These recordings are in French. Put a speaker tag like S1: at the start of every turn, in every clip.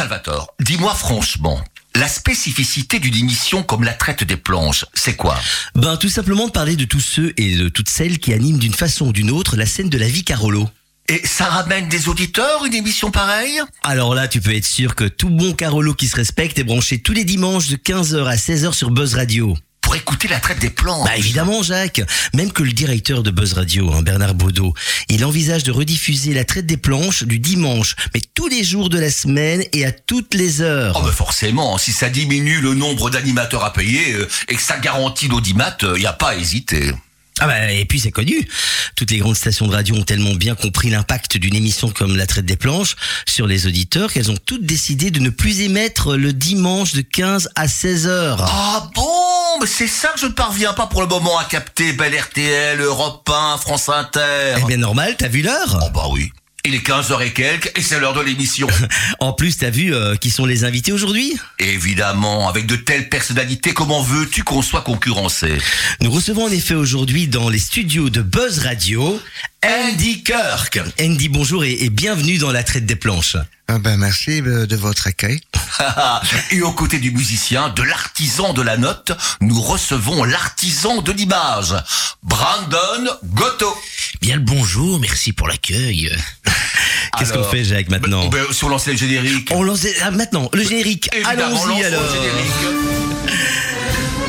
S1: Salvatore, dis-moi franchement, la spécificité d'une émission comme la traite des planches, c'est quoi?
S2: Ben tout simplement de parler de tous ceux et de toutes celles qui animent d'une façon ou d'une autre la scène de la vie Carolo.
S1: Et ça ramène des auditeurs, une émission pareille?
S2: Alors là, tu peux être sûr que tout bon Carolo qui se respecte est branché tous les dimanches de 15h à 16h sur Buzz Radio.
S1: Pour écouter la traite des planches
S2: Bah évidemment Jacques, même que le directeur de Buzz Radio, hein, Bernard Baudot, il envisage de rediffuser la traite des planches du dimanche, mais tous les jours de la semaine et à toutes les heures.
S1: Oh bah forcément, si ça diminue le nombre d'animateurs à payer euh, et que ça garantit l'audimat, il n'y a pas à hésiter.
S2: Ah bah, et puis c'est connu. Toutes les grandes stations de radio ont tellement bien compris l'impact d'une émission comme La Traite des Planches sur les auditeurs qu'elles ont toutes décidé de ne plus émettre le dimanche de 15 à 16 heures.
S1: Ah bon? Mais c'est ça que je ne parviens pas pour le moment à capter Bel RTL, Europe 1, France Inter.
S2: Eh bien normal, t'as vu l'heure?
S1: Oh bah oui. Il est 15h et quelques et c'est l'heure de l'émission.
S2: En plus, t'as vu euh, qui sont les invités aujourd'hui?
S1: Évidemment, avec de telles personnalités, comment veux-tu qu'on soit concurrencé?
S2: Nous recevons en effet aujourd'hui dans les studios de Buzz Radio Andy Kirk. Andy, bonjour et, et bienvenue dans La Traite des Planches.
S3: Ah ben merci euh, de votre accueil.
S1: Et aux côtés du musicien, de l'artisan de la note, nous recevons l'artisan de l'image, Brandon Goto.
S4: Bien le bonjour, merci pour l'accueil.
S2: Qu'est-ce qu'on fait, Jacques, maintenant
S1: Ben, sur lancer le générique.
S2: On lance ah, maintenant le générique. Allons-y alors.
S1: le générique.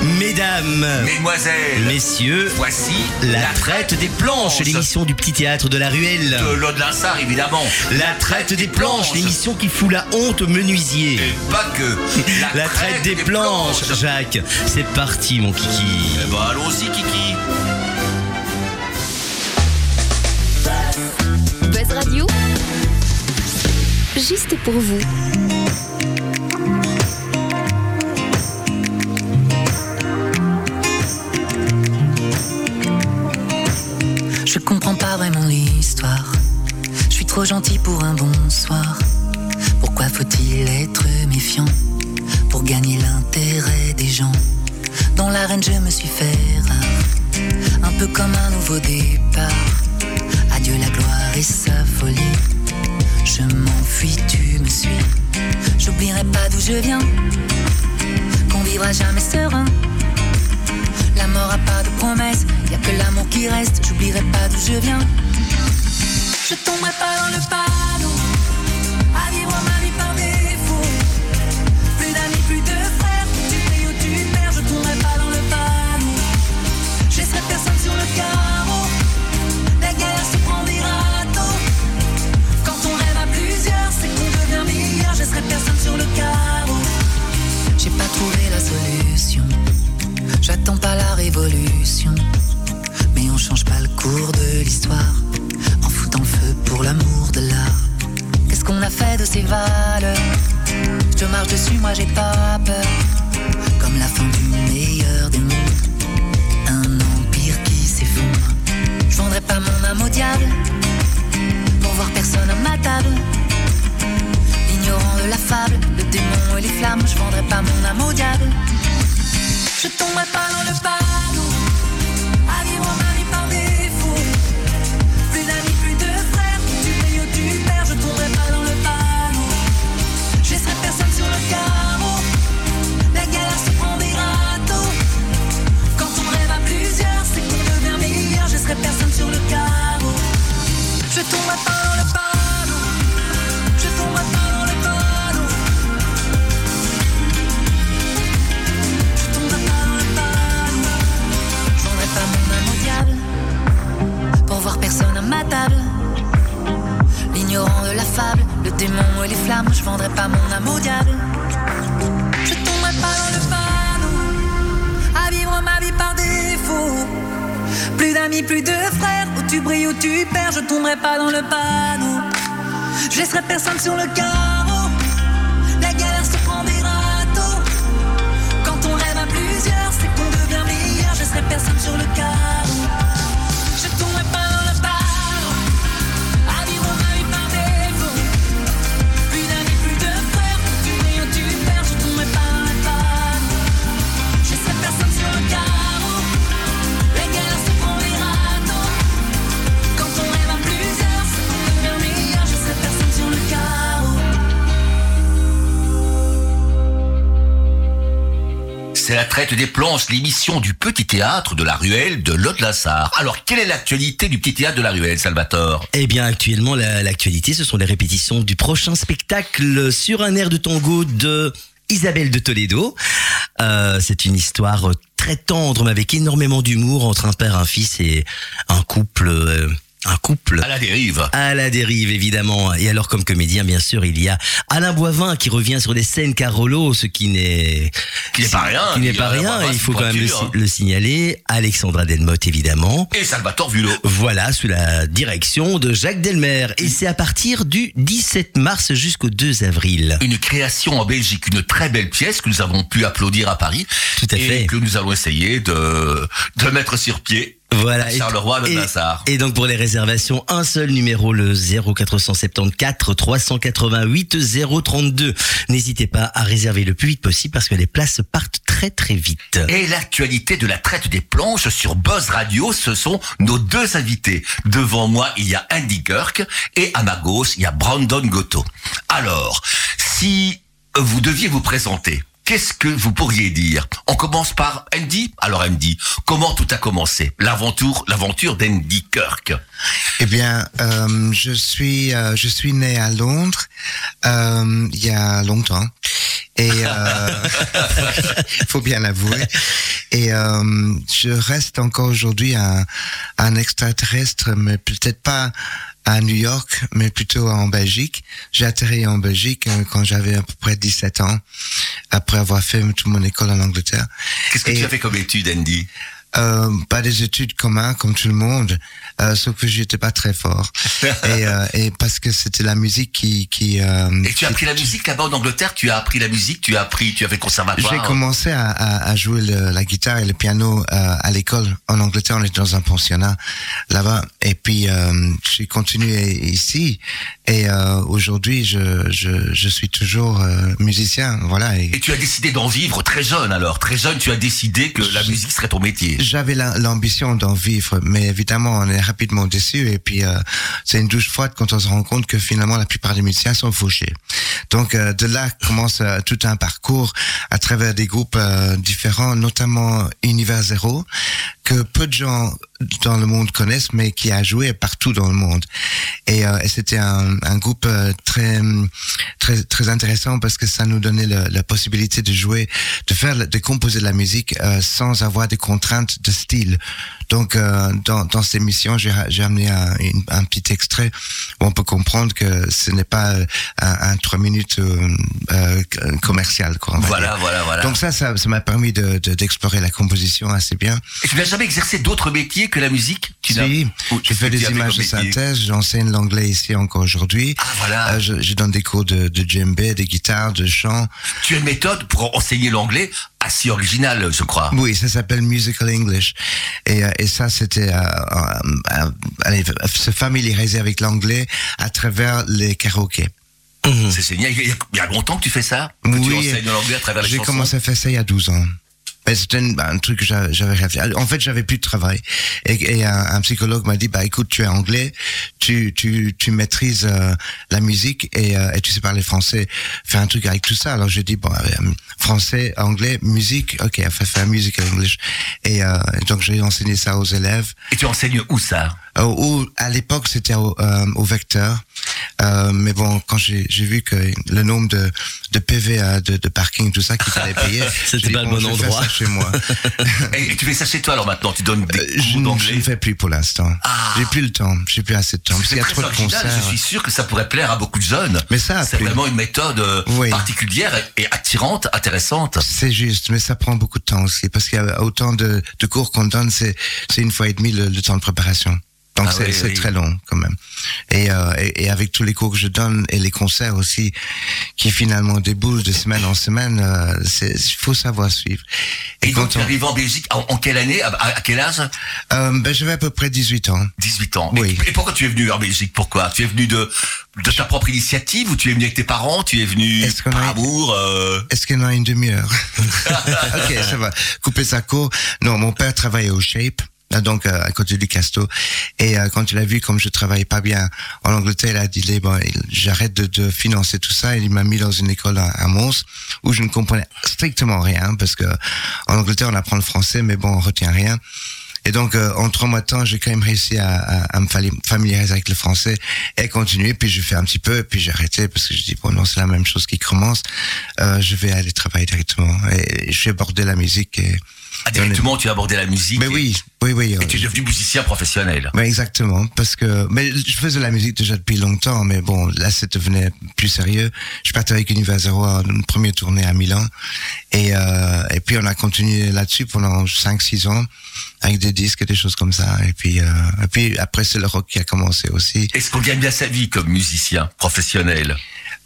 S2: Mesdames,
S1: Mesdemoiselles,
S2: messieurs,
S1: voici
S2: la traite des planches, l'émission du petit théâtre de la ruelle.
S1: de l'eau de évidemment.
S2: La traite des planches, l'émission qui fout la honte aux menuisiers.
S1: Et pas que.
S2: La traite des planches, Jacques. C'est parti, mon kiki.
S1: Eh ben, allons-y, Kiki.
S5: Buzz Radio, juste pour vous.
S6: Je comprends pas vraiment l'histoire. Je suis trop gentil pour un bonsoir. Pourquoi faut-il être méfiant pour gagner l'intérêt des gens? Dans l'arène, je me suis fait rare, un peu comme un nouveau départ. Adieu la gloire et sa folie. Je m'enfuis, tu me suis. J'oublierai pas d'où je viens, qu'on vivra jamais serein. La mort a pas de promesse, y a que l'amour qui reste. J'oublierai pas d'où je viens. Je tomberai pas dans le panneau, à vivre ma vie par défaut. Plus d'amis, plus de frères, tu payes ou tu perds. Je tomberai pas dans le panneau, je laisserai personne sur le carreau. La guerre se prend des râteaux. Quand on rêve à plusieurs, c'est qu'on devient meilleur. Je laisserai personne sur le carreau. J'ai pas trouvé la solution. J'attends pas la révolution, mais on change pas le cours de l'histoire en foutant le feu pour l'amour de l'art. Qu'est-ce qu'on a fait de ces valeurs? Je marche dessus, moi j'ai pas peur. Comme la fin du meilleur des mondes, un empire qui s'effondre. Je vendrai pas mon âme au diable pour voir personne à ma table. Ignorant de la fable, le démon et les flammes, je vendrai pas mon âme au diable. Je tomberai pas dans le
S1: traite des planches, l'émission du petit théâtre de la ruelle de Lot-Lassar. Alors, quelle est l'actualité du petit théâtre de la ruelle, Salvatore?
S2: Eh bien, actuellement, la- l'actualité, ce sont les répétitions du prochain spectacle sur un air de tango de Isabelle de Toledo. Euh, c'est une histoire très tendre, mais avec énormément d'humour entre un père, un fils et un couple, euh, un couple
S1: À la dérive.
S2: à la dérive, évidemment. Et alors, comme comédien, bien sûr, il y a Alain Boivin qui revient sur les scènes Carolo, ce qui n'est
S1: Qui n'est pas rien,
S2: Qui n'est pas rien. Il faut quand même le, signaler. Alexandra Delmotte, évidemment.
S1: Et Salvatore Vulot.
S2: Voilà, sous la direction de Jacques Delmer. Et c'est à partir du 17 mars jusqu'au 2 avril.
S1: Une création en Belgique, une très belle pièce que nous avons pu applaudir à Paris.
S2: Tout à
S1: et
S2: fait.
S1: que nous allons essayer de, de mettre sur pied.
S2: Voilà.
S1: Charleroi de
S2: et,
S1: Nassar.
S2: et donc pour les réservations, un seul numéro, le 0474 388 032. N'hésitez pas à réserver le plus vite possible parce que les places partent très très vite.
S1: Et l'actualité de la traite des planches sur Buzz Radio, ce sont nos deux invités. Devant moi, il y a Andy Kirk et à ma gauche, il y a Brandon Goto. Alors, si vous deviez vous présenter, qu'est-ce que vous pourriez dire? On commence par Andy. Alors Andy, comment tout a commencé? L'aventure, l'aventure d'Andy Kirk.
S3: Eh bien, euh, je suis euh, je suis né à Londres euh, il y a longtemps et euh, faut bien l'avouer. Et je reste encore aujourd'hui un, un extraterrestre, mais peut-être pas à New York, mais plutôt en Belgique. J'ai atterri en Belgique euh, quand j'avais à peu près 17 ans, après avoir fait toute mon école en Angleterre.
S1: Qu'est-ce que
S3: Et-
S1: tu as fait comme étude, Andy?
S3: Euh, pas des études communes comme tout le monde, euh, sauf que j'étais pas très fort. et, euh, et parce que c'était la musique qui qui. euh,
S1: Et tu as appris la musique là-bas en Angleterre? Tu as appris la musique Tu as appris Tu as fait conservatoire?
S3: J'ai commencé à, à, à jouer le- la guitare et le piano à l'école en Angleterre. On était dans un pensionnat là-bas, et puis j'ai continué ici. Et aujourd'hui, je, je je suis toujours musicien. Voilà. Et,
S1: Et tu as décidé d'en vivre très jeune alors. Très jeune, tu as décidé que la musique serait ton métier.
S3: J'avais la- l'ambition d'en vivre, mais évidemment, on est rapidement déçu. Et puis, euh, c'est une douche froide quand on se rend compte que finalement, la plupart des musiciens sont fauchés. Donc, euh, de là commence euh, tout un parcours à travers des groupes différents, notamment Univers Zéro, que peu de gens dans le monde connaissent, mais qui a joué partout dans le monde. Et, euh, et c'était un, un groupe euh, très, très, très intéressant parce que ça nous donnait le- la possibilité de jouer, de faire, de composer de la musique euh, sans avoir des contraintes de style. Donc, euh, dans, dans ces missions, j'ai amené un, une- un petit extrait où on peut comprendre que ce n'est pas euh, un, un trois minutes euh, euh, commercial. Quoi,
S1: Voilà, voilà, voilà.
S3: Donc ça, ça m'a permis de de- d'explorer la composition assez bien.
S1: Jamais exercé d'autres métiers que la musique tu
S3: Si, fait
S1: qu'est-ce que
S3: des images de synthèse, j'enseigne l'anglais ici encore aujourd'hui.
S1: Ah, voilà.
S3: Euh, je, je donne des cours de, de djembé, de guitare, de chant.
S1: Tu as une méthode pour enseigner l'anglais assez originale, je crois.
S3: Oui, ça s'appelle Musical English. Et, euh, et ça, c'était euh, se familiariser avec l'anglais à travers les karaokés.
S1: C'est génial. Il y, a, il y a longtemps que tu fais ça Que tu
S3: Oui,
S1: enseignes l'anglais à travers les
S3: J'ai commencé à faire ça il y a 12 ans. Mais c'était un, un truc que j'a- j'avais rêvé. En fait, j'avais plus de travail. Et, et un, psychologue m'a dit, bah écoute, tu es anglais, tu, tu, tu maîtrises euh, la musique et, euh, et tu sais parler français. Fais un truc avec tout ça. Alors j'ai dit, bon, euh, français, anglais, musique, ok, faire music English. Et, euh, et donc j'ai enseigné ça aux élèves.
S1: Et tu enseignes où ça?
S3: Ou à l'époque c'était au, euh, au vecteur, Euh, mais bon quand j'ai j'ai vu que le nombre de, de PV euh, de, de parking tout ça qu'il fallait payer,
S2: C'était pas le
S3: bon,
S2: endroit.
S3: chez moi.
S1: et, et tu fais ça chez toi alors maintenant? Tu donnes des
S3: Euh, je,
S1: cours
S3: je ne fais plus pour l'instant.
S1: Ah.
S3: J'ai plus le temps, j'ai plus assez de temps parce qu'il
S1: C'est
S3: y a
S1: très
S3: trop de
S1: original,
S3: concerts.
S1: je suis sûr que ça pourrait plaire à beaucoup de jeunes.
S3: Mais ça a
S1: c'est vraiment une méthode euh,
S3: Oui.
S1: particulière et, attirante, intéressante.
S3: C'est juste, mais ça prend beaucoup de temps aussi parce qu'il y a autant de, de cours qu'on donne, c'est c'est une fois et demi le, le temps de préparation. Donc
S1: Ah
S3: c'est
S1: oui,
S3: c'est
S1: oui.
S3: très long quand même. Et, euh, et, et avec tous les cours que je donne et les concerts aussi, qui finalement déboulent de semaine en semaine, euh, il faut savoir suivre.
S1: Et,
S3: Et
S1: quand tu
S3: on,
S1: arrives en Belgique, en, en quelle année à, quel âge?
S3: Euh, ben, j'avais à peu près 18 ans.
S1: 18 ans.
S3: Oui.
S1: Et, pourquoi tu es venu en Belgique? Pourquoi? Tu es venu de, de ta propre initiative ou tu es venu avec tes parents? Tu es venu
S3: qu'on
S1: par
S3: a-
S1: amour euh,
S3: Est-ce en a une demi-heure? Ok, ça va. Couper ça court. Non, mon père travaillait au Shape. Donc euh, à côté du Casto. Et euh, quand il a vu comme je travaillais pas bien en Angleterre, il a dit bon, j'arrête de, de, financer tout ça. Et il m'a mis dans une école à, à, Mons où je ne comprenais strictement rien parce que en Angleterre on apprend le français, mais bon on retient rien. Et donc, euh, en trois mois de temps, j'ai quand même réussi à, à, à, me familiariser avec le français et continuer. Puis je fais un petit peu, et puis j'ai arrêté parce que je dis bon non, c'est la même chose qui commence. Euh, je vais aller travailler directement et je vais aborder la musique et
S1: ah, directement, tu as abordé la musique.
S3: Mais oui, oui, oui.
S1: Et tu es devenu musicien professionnel.
S3: Mais exactement, parce que mais je faisais la musique déjà depuis longtemps, mais bon, là, ça devenait plus sérieux. Je partais avec Univers Zero à une première tournée à Milan, et euh, et puis on a continué là-dessus pendant 5-6 ans avec des disques et des choses comme ça. Et puis, euh, et puis après, c'est le rock qui a commencé aussi.
S1: Est-ce qu'on gagne bien sa vie comme musicien professionnel?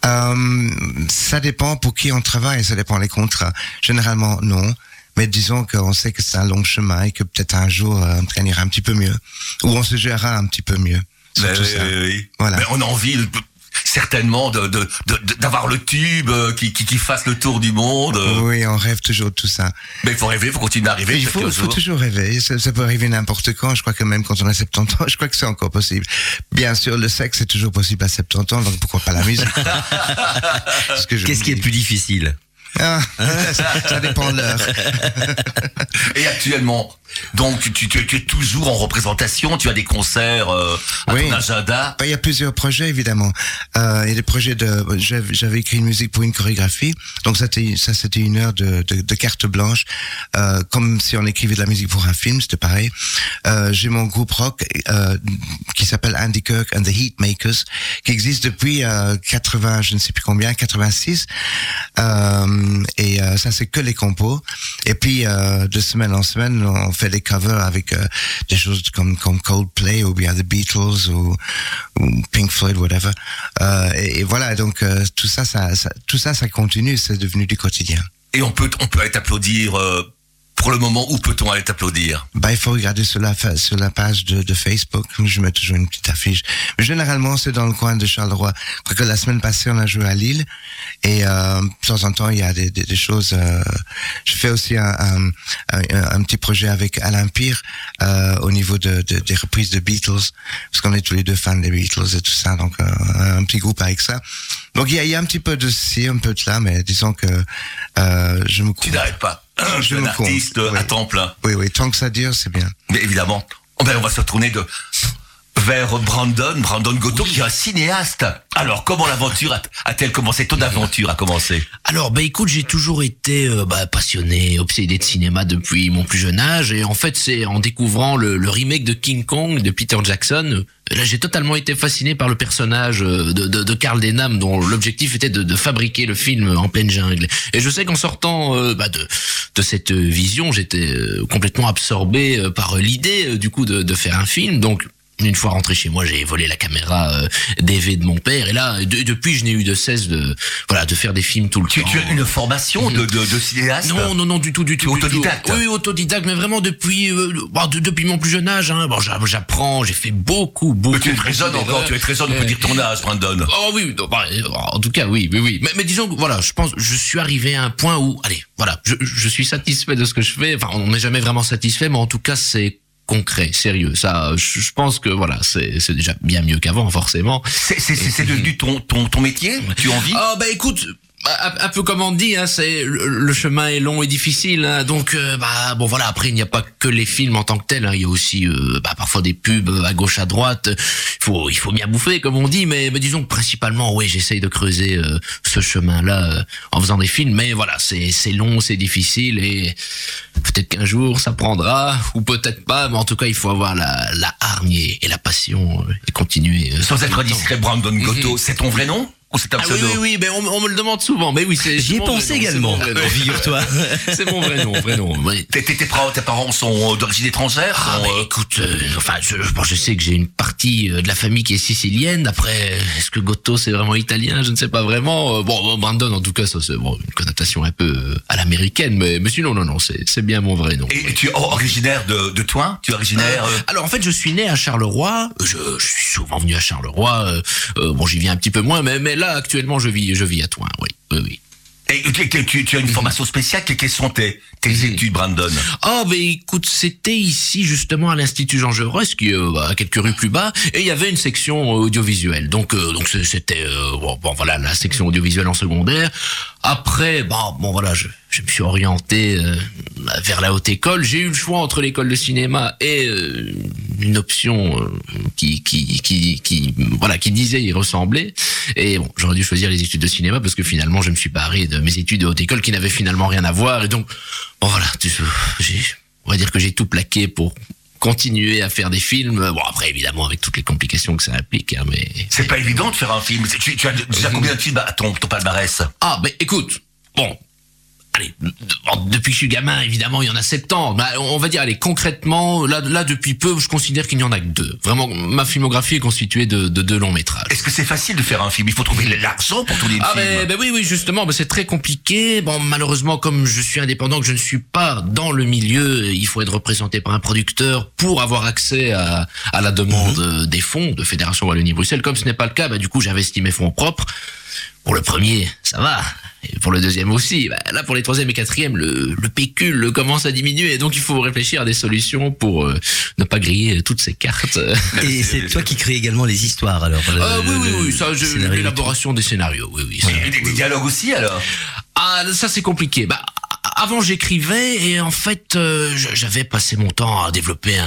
S3: Euh, Ça dépend pour qui on travaille, ça dépend les contrats. Généralement, non. Mais disons qu'on sait que c'est un long chemin et que peut-être un jour, euh, on ira un petit peu mieux. Ou on se gérera un petit peu mieux.
S1: Ben oui, oui, oui. Voilà. Mais on a envie de, certainement de, de, d'avoir le tube euh, qui, qui, qui, fasse le tour du monde.
S3: Oui, on rêve toujours de tout ça.
S1: Mais il faut rêver, il faut continuer à rêver.
S3: Il faut, faut toujours rêver. Ça, ça, peut arriver n'importe quand. Je crois que même quand on a 70 ans, je crois que c'est encore possible. Bien sûr, le sexe est toujours possible à 70 ans, donc pourquoi pas la musique
S2: Qu'est-ce qui est le plus difficile?
S3: Ah, ça dépend de l'heure.
S1: Et actuellement, donc tu, tu, tu, es toujours en représentation, tu as des concerts euh, à
S3: oui.
S1: ton agenda.
S3: Il y a plusieurs projets évidemment. Euh, il y a des projets de, j'avais écrit une musique pour une chorégraphie, donc ça c'était une heure de, de, de carte blanche, euh, comme si on écrivait de la musique pour un film, c'était pareil. Euh, J'ai mon groupe rock qui s'appelle Andy Kirk and the Heatmakers, qui existe depuis 80, je ne sais plus combien, 86. Et ça c'est que les compos. Et puis de semaine en semaine, on fait des covers avec euh, des choses comme, comme Coldplay ou bien The Beatles ou, Pink Floyd, whatever. Euh, et, voilà, donc euh, tout ça, ça, ça, tout ça, ça continue, c'est devenu du quotidien.
S1: Et on peut, on peut aller t'applaudir euh, pour le moment, où peut-on aller t'applaudir?
S3: Bah, il faut regarder sur la sur la page de, de, Facebook. Je mets toujours une petite affiche. Mais généralement, c'est dans le coin de Charleroi. Je crois que la semaine passée, on a joué à Lille, et euh, de temps en temps, il y a des, des, des choses. Euh, je fais aussi un, un, un, un, petit projet avec Alain Pire euh, au niveau de, de, des reprises de Beatles, parce qu'on est tous les deux fans des Beatles et tout ça. Donc, euh, un petit groupe avec ça. Donc, il y a, il y a un petit peu de ci, un peu de là, mais disons que euh, je me.
S1: Tu n'arrêtes pas un jeune artiste
S3: oui.
S1: à temps plein.
S3: Oui, oui, tant que ça dure, c'est bien.
S1: Mais évidemment, oh ben on va se retourner de vers Brandon, Brandon Goto, qui est un cinéaste. Alors, comment l'aventure a-t-elle commencé? Ton aventure a commencé?
S4: Alors, bah écoute, j'ai toujours été euh, bah, passionné, obsédé de cinéma depuis mon plus jeune âge, et en fait, c'est en découvrant le, remake de King Kong de Peter Jackson, là, j'ai totalement été fasciné par le personnage de, de, de Carl Denham, dont l'objectif était de, fabriquer le film en pleine jungle. Et je sais qu'en sortant euh, bah, de, de cette vision, j'étais euh, complètement absorbé euh, par l'idée, du coup, de, de faire un film. Donc une fois rentré chez moi, j'ai volé la caméra euh, DV de mon père et là, de, depuis, je n'ai eu de cesse de voilà de faire des films tout le
S1: tu,
S4: temps.
S1: Tu as une formation de, de, de cinéaste
S4: Non, non, non, du tout, du tout.
S1: Autodidacte.
S4: Du tout. Oui, autodidacte, mais vraiment depuis euh, bon, de, depuis mon plus jeune âge. Hein, bon, j'apprends, j'ai fait beaucoup, beaucoup.
S1: Mais tu es très jeune encore, tu es très jeune, on peut dire ton âge, Brandon.
S4: Oh oui, bah, en tout cas, oui, oui, oui. Mais, mais disons, voilà, je pense, je suis arrivé à un point où, allez, voilà, je, je suis satisfait de ce que je fais. Enfin, on n'est jamais vraiment satisfait, mais en tout cas, c'est concret, sérieux. Ça, je pense que voilà, c'est c'est déjà bien mieux qu'avant, forcément.
S1: C'est c'est c'est devenu ton ton ton métier? Tu en vis?
S4: Ah bah écoute. Un peu comme on dit, hein, c'est le chemin est long et difficile, hein, donc euh, bah bon voilà. Après, il n'y a pas que les films en tant que tels. Hein, il y a aussi euh, bah, parfois des pubs à gauche à droite. Il faut il faut bien bouffer, comme on dit, mais, mais disons que principalement, oui, j'essaye de creuser euh, ce chemin-là euh, en faisant des films. Mais voilà, c'est c'est long, c'est difficile et peut-être qu'un jour ça prendra ou peut-être pas. Mais en tout cas, il faut avoir la la hargne et la passion et continuer.
S1: Sans être discret, Brandon Goto, mm -hmm. c'est ton vrai nom? Ou c'est un
S4: ah oui, oui, oui, mais on, on, me le demande souvent. Mais oui, c'est.
S2: J'y ai pensé également. Figure-toi.
S4: c'est mon vrai nom, vrai nom. Oui.
S1: Tes, tes, parents, tes parents sont d'origine étrangère.
S4: Ah,
S1: sont,
S4: euh... écoute, euh, enfin, je, je, sais que j'ai une partie de la famille qui est sicilienne. Après, est-ce que Goto c'est vraiment italien? Je ne sais pas vraiment. Bon, Brandon, en tout cas, ça c'est bon, une connotation un peu à l'américaine, mais, mais sinon, non, non, c'est bien mon vrai nom.
S1: Et, et tu es originaire de, de toi? Tu es originaire
S4: euh, Alors, en fait, je suis né à Charleroi. Je, je suis souvent venu à Charleroi. bon, j'y viens un petit peu moins, mais, mais là, actuellement, je vis je vis à Toin, oui, oui, oui.
S1: Et tu, tu as une formation spéciale. que- Quelles sont tes, tes études, Brandon?
S4: Oh, ben écoute, c'était ici justement à l'Institut Jean Jaurès, qui est euh, à quelques rues plus bas, et il y avait une section euh, audiovisuelle. Donc, euh, donc c'était euh, bon, bon, voilà la section audiovisuelle en secondaire. Après, bon, bon voilà, je, je me suis orienté euh, vers la haute école. J'ai eu le choix entre l'école de cinéma et euh, une option euh, qui, qui, qui, qui, voilà, qui disait y ressembler. Et bon, j'aurais dû choisir les études de cinéma parce que finalement, je me suis paré de mes études de haute école qui n'avaient finalement rien à voir. Et donc, bon voilà, on va dire que j'ai tout plaqué pour continuer à faire des films. Bon après, évidemment, avec toutes les complications que ça implique, hein, mais
S1: C'est pas évident de faire un film. Tu, tu as combien de films à ton, ton palmarès?
S4: Ah, ben écoute, bon, allez, de- depuis que je suis gamin, évidemment, il y en a 70. Bah, on va dire, allez, concrètement, là, là depuis peu, je considère qu'il n'y en a que deux. Vraiment, ma filmographie est constituée de, de deux longs métrages.
S1: Est-ce que c'est facile de faire un film? Il faut trouver l'argent pour tourner
S4: Ah
S1: film.
S4: ben, ben oui oui justement ben c'est très compliqué bon malheureusement comme je suis indépendant que je ne suis pas dans le milieu il faut être représenté par un producteur pour avoir accès à, à la demande euh, des fonds de Fédération Wallonie Bruxelles comme ce n'est pas le cas ben, du coup j'investis mes fonds propres pour le premier ça va et pour le deuxième aussi Ben, là pour les troisième et quatrième le, le pécule commence à diminuer et donc il faut réfléchir à des solutions pour euh, ne pas griller toutes ces cartes
S2: Et c'est toi qui crée également les histoires alors. le-
S4: Ah oui oui
S2: le
S4: oui ça l'élaboration des scénarios oui oui ça-
S1: Et des, des dialogues aussi alors
S4: Ah, ça c'est compliqué. Bah, avant j'écrivais et en fait euh, j'avais passé mon temps à développer un,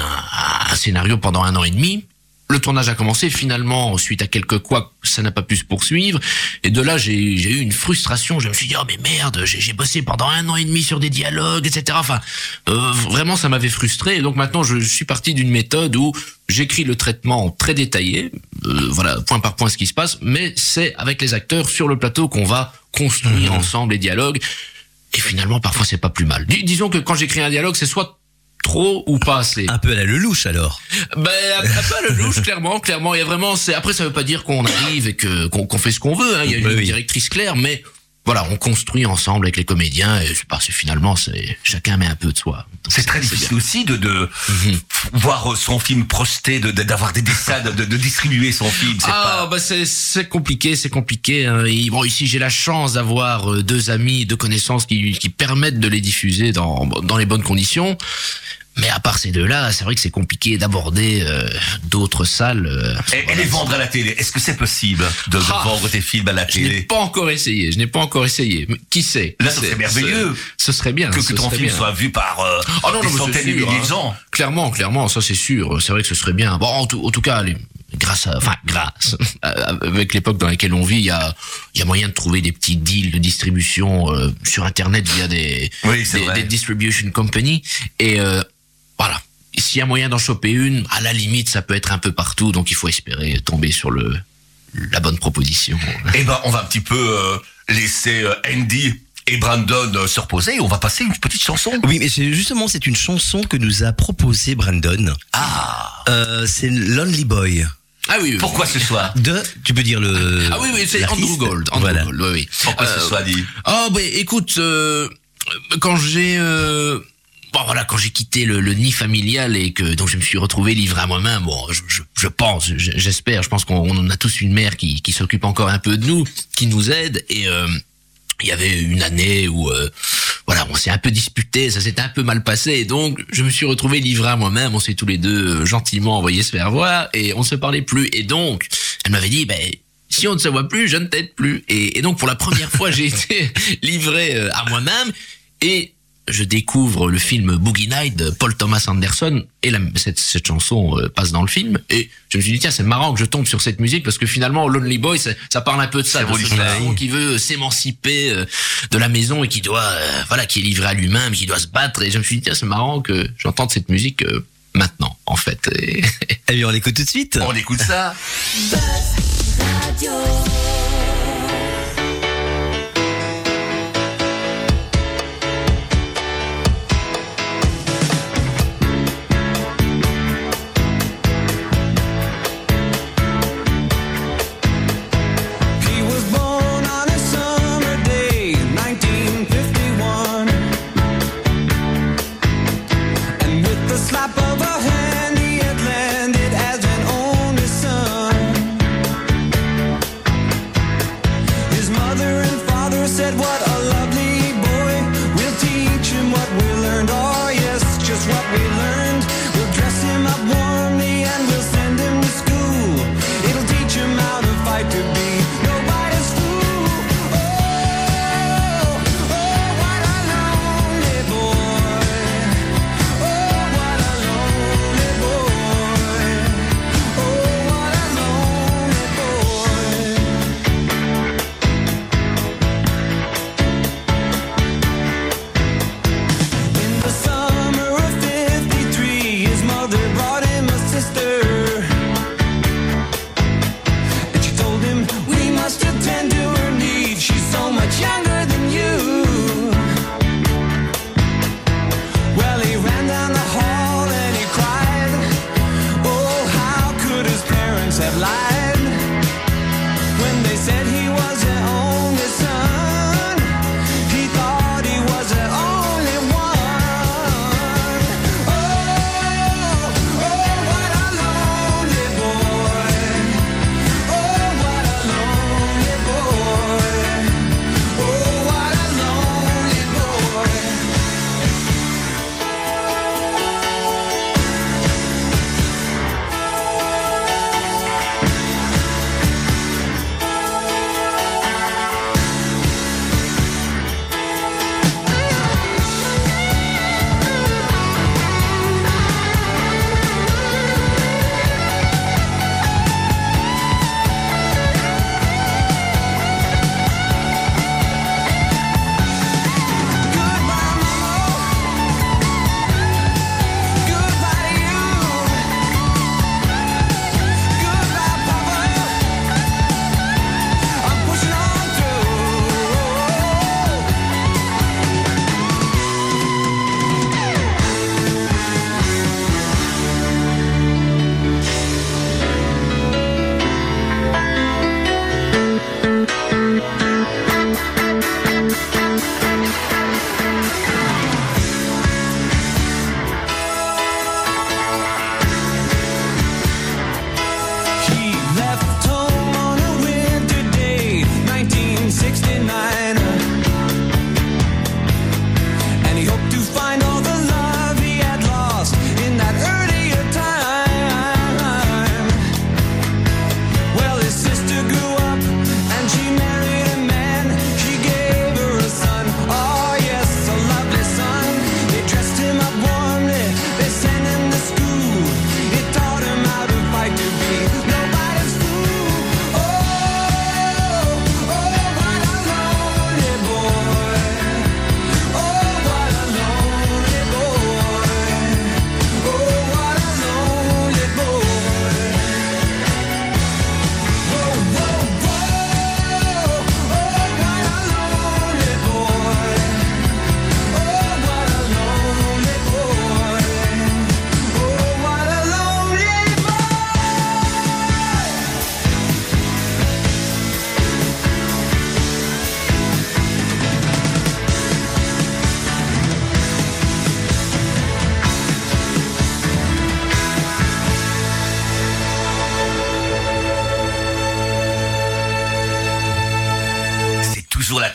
S4: un scénario pendant un an et demi. Le tournage a commencé, finalement, suite à quelques couacs, ça n'a pas pu se poursuivre. Et de là, j'ai eu une frustration. Je me suis dit, oh mais merde, j'ai j'ai bossé pendant un an et demi sur des dialogues, etc. Enfin, euh, vraiment, ça m'avait frustré. Et donc maintenant, je suis parti d'une méthode où j'écris le traitement très détaillé, euh, voilà, point par point ce qui se passe, mais c'est avec les acteurs sur le plateau qu'on va construire ensemble les dialogues. Et finalement, parfois, c'est pas plus mal. Dis- disons que quand j'écris un dialogue, c'est soit trop ou pas assez.
S2: Un peu à la lelouch alors.
S4: Ben, peu à la louche, clairement, clairement. Il y a vraiment, c'est, après, ça veut pas dire qu'on arrive et que, qu'on, fait ce qu'on veut, hein. Il y a une
S2: oui.
S4: directrice claire, mais voilà, on construit ensemble avec les comédiens et pas, c'est finalement, c'est, chacun met un peu de soi.
S1: C'est très
S4: bien.
S1: difficile aussi de, de
S4: Mhm.
S1: voir son film projeté, de- de- d'avoir des dessins, de, de distribuer son film. C'est
S4: Ah
S1: pas...
S4: bah c'est c'est compliqué, c'est compliqué. hein. Et bon ici j'ai la chance d'avoir euh, deux amis, deux connaissances qui, qui permettent de les diffuser dans dans les bonnes conditions. Mais à part ces deux-là, c'est vrai que c'est compliqué d'aborder euh, d'autres salles. euh,
S1: Et, et les vendre à la télé, est-ce que c'est possible de, de
S4: Ah.
S1: vendre tes films à la
S4: Je n'ai
S1: télé
S4: pas encore essayé. Je n'ai pas encore essayé. Mais qui sait?
S1: Là, ce serait merveilleux.
S4: Ce, ce serait bien.
S1: que, que ton film
S4: bien.
S1: soit vu par euh,
S4: Ah non, non,
S1: des
S4: c'est
S1: centaines de
S4: sûr,
S1: milliers de
S4: hein.
S1: gens.
S4: Clairement, clairement, ça c'est sûr. C'est vrai que ce serait bien. Bon, en tout, en tout cas, allez, grâce à, enfin, grâce, avec l'époque dans laquelle on vit, il y a, il y a moyen de trouver des petits deals de distribution euh, sur Internet via des,
S1: Oui,
S4: des distribution companies. Et euh, voilà. S'il y a moyen d'en choper une, à la limite, ça peut être un peu partout. Donc, il faut espérer tomber sur le la bonne proposition.
S1: Eh ben, on va un petit peu euh, laisser euh, Andy et Brandon euh, se reposer et on va passer une petite chanson.
S2: Oui, mais c'est justement c'est une chanson que nous a proposée Brandon.
S1: Ah,
S2: Euh, c'est Lonely Boy.
S4: Ah oui. oui.
S1: pourquoi ce soir
S2: De, tu peux dire le.
S4: Ah oui, oui, c'est Andrew Gold. Andrew
S2: Voilà.
S4: Gold, oui, oui.
S1: Pourquoi
S4: Euh,
S1: ce soir dit
S4: Ah ben écoute, euh, quand j'ai euh, bon voilà, quand j'ai quitté le, le nid familial et que donc je me suis retrouvé livré à moi-même, bon, je, je, je pense, je- j'espère, je pense qu'on on a tous une mère qui, qui s'occupe encore un peu de nous, qui nous aide et euh, il y avait une année où euh, voilà, on s'est un peu disputé, ça s'était un peu mal passé, et donc je me suis retrouvé livré à moi-même. On s'est tous les deux euh, gentiment envoyés se faire voir, et on ne se parlait plus. Et donc, elle m'avait dit, ben si on ne se voit plus, je ne t'aide plus. Et, et donc pour la première fois, j'ai été livré euh, à moi-même, et je découvre le film Boogie Night de Paul Thomas Anderson et la- cette, cette chanson euh, passe dans le film et je me suis dit tiens c'est marrant que je tombe sur cette musique parce que finalement Lonely Boy ça, ça parle un peu de ça
S1: C'est
S4: de ce garçon qui veut s'émanciper euh, de la maison et qui doit euh, voilà qui est livré à lui-même qui doit se battre et je me suis dit tiens c'est marrant que j'entende cette musique euh, maintenant en fait et,
S2: bien, on l'écoute tout de suite.
S1: On écoute ça.
S5: He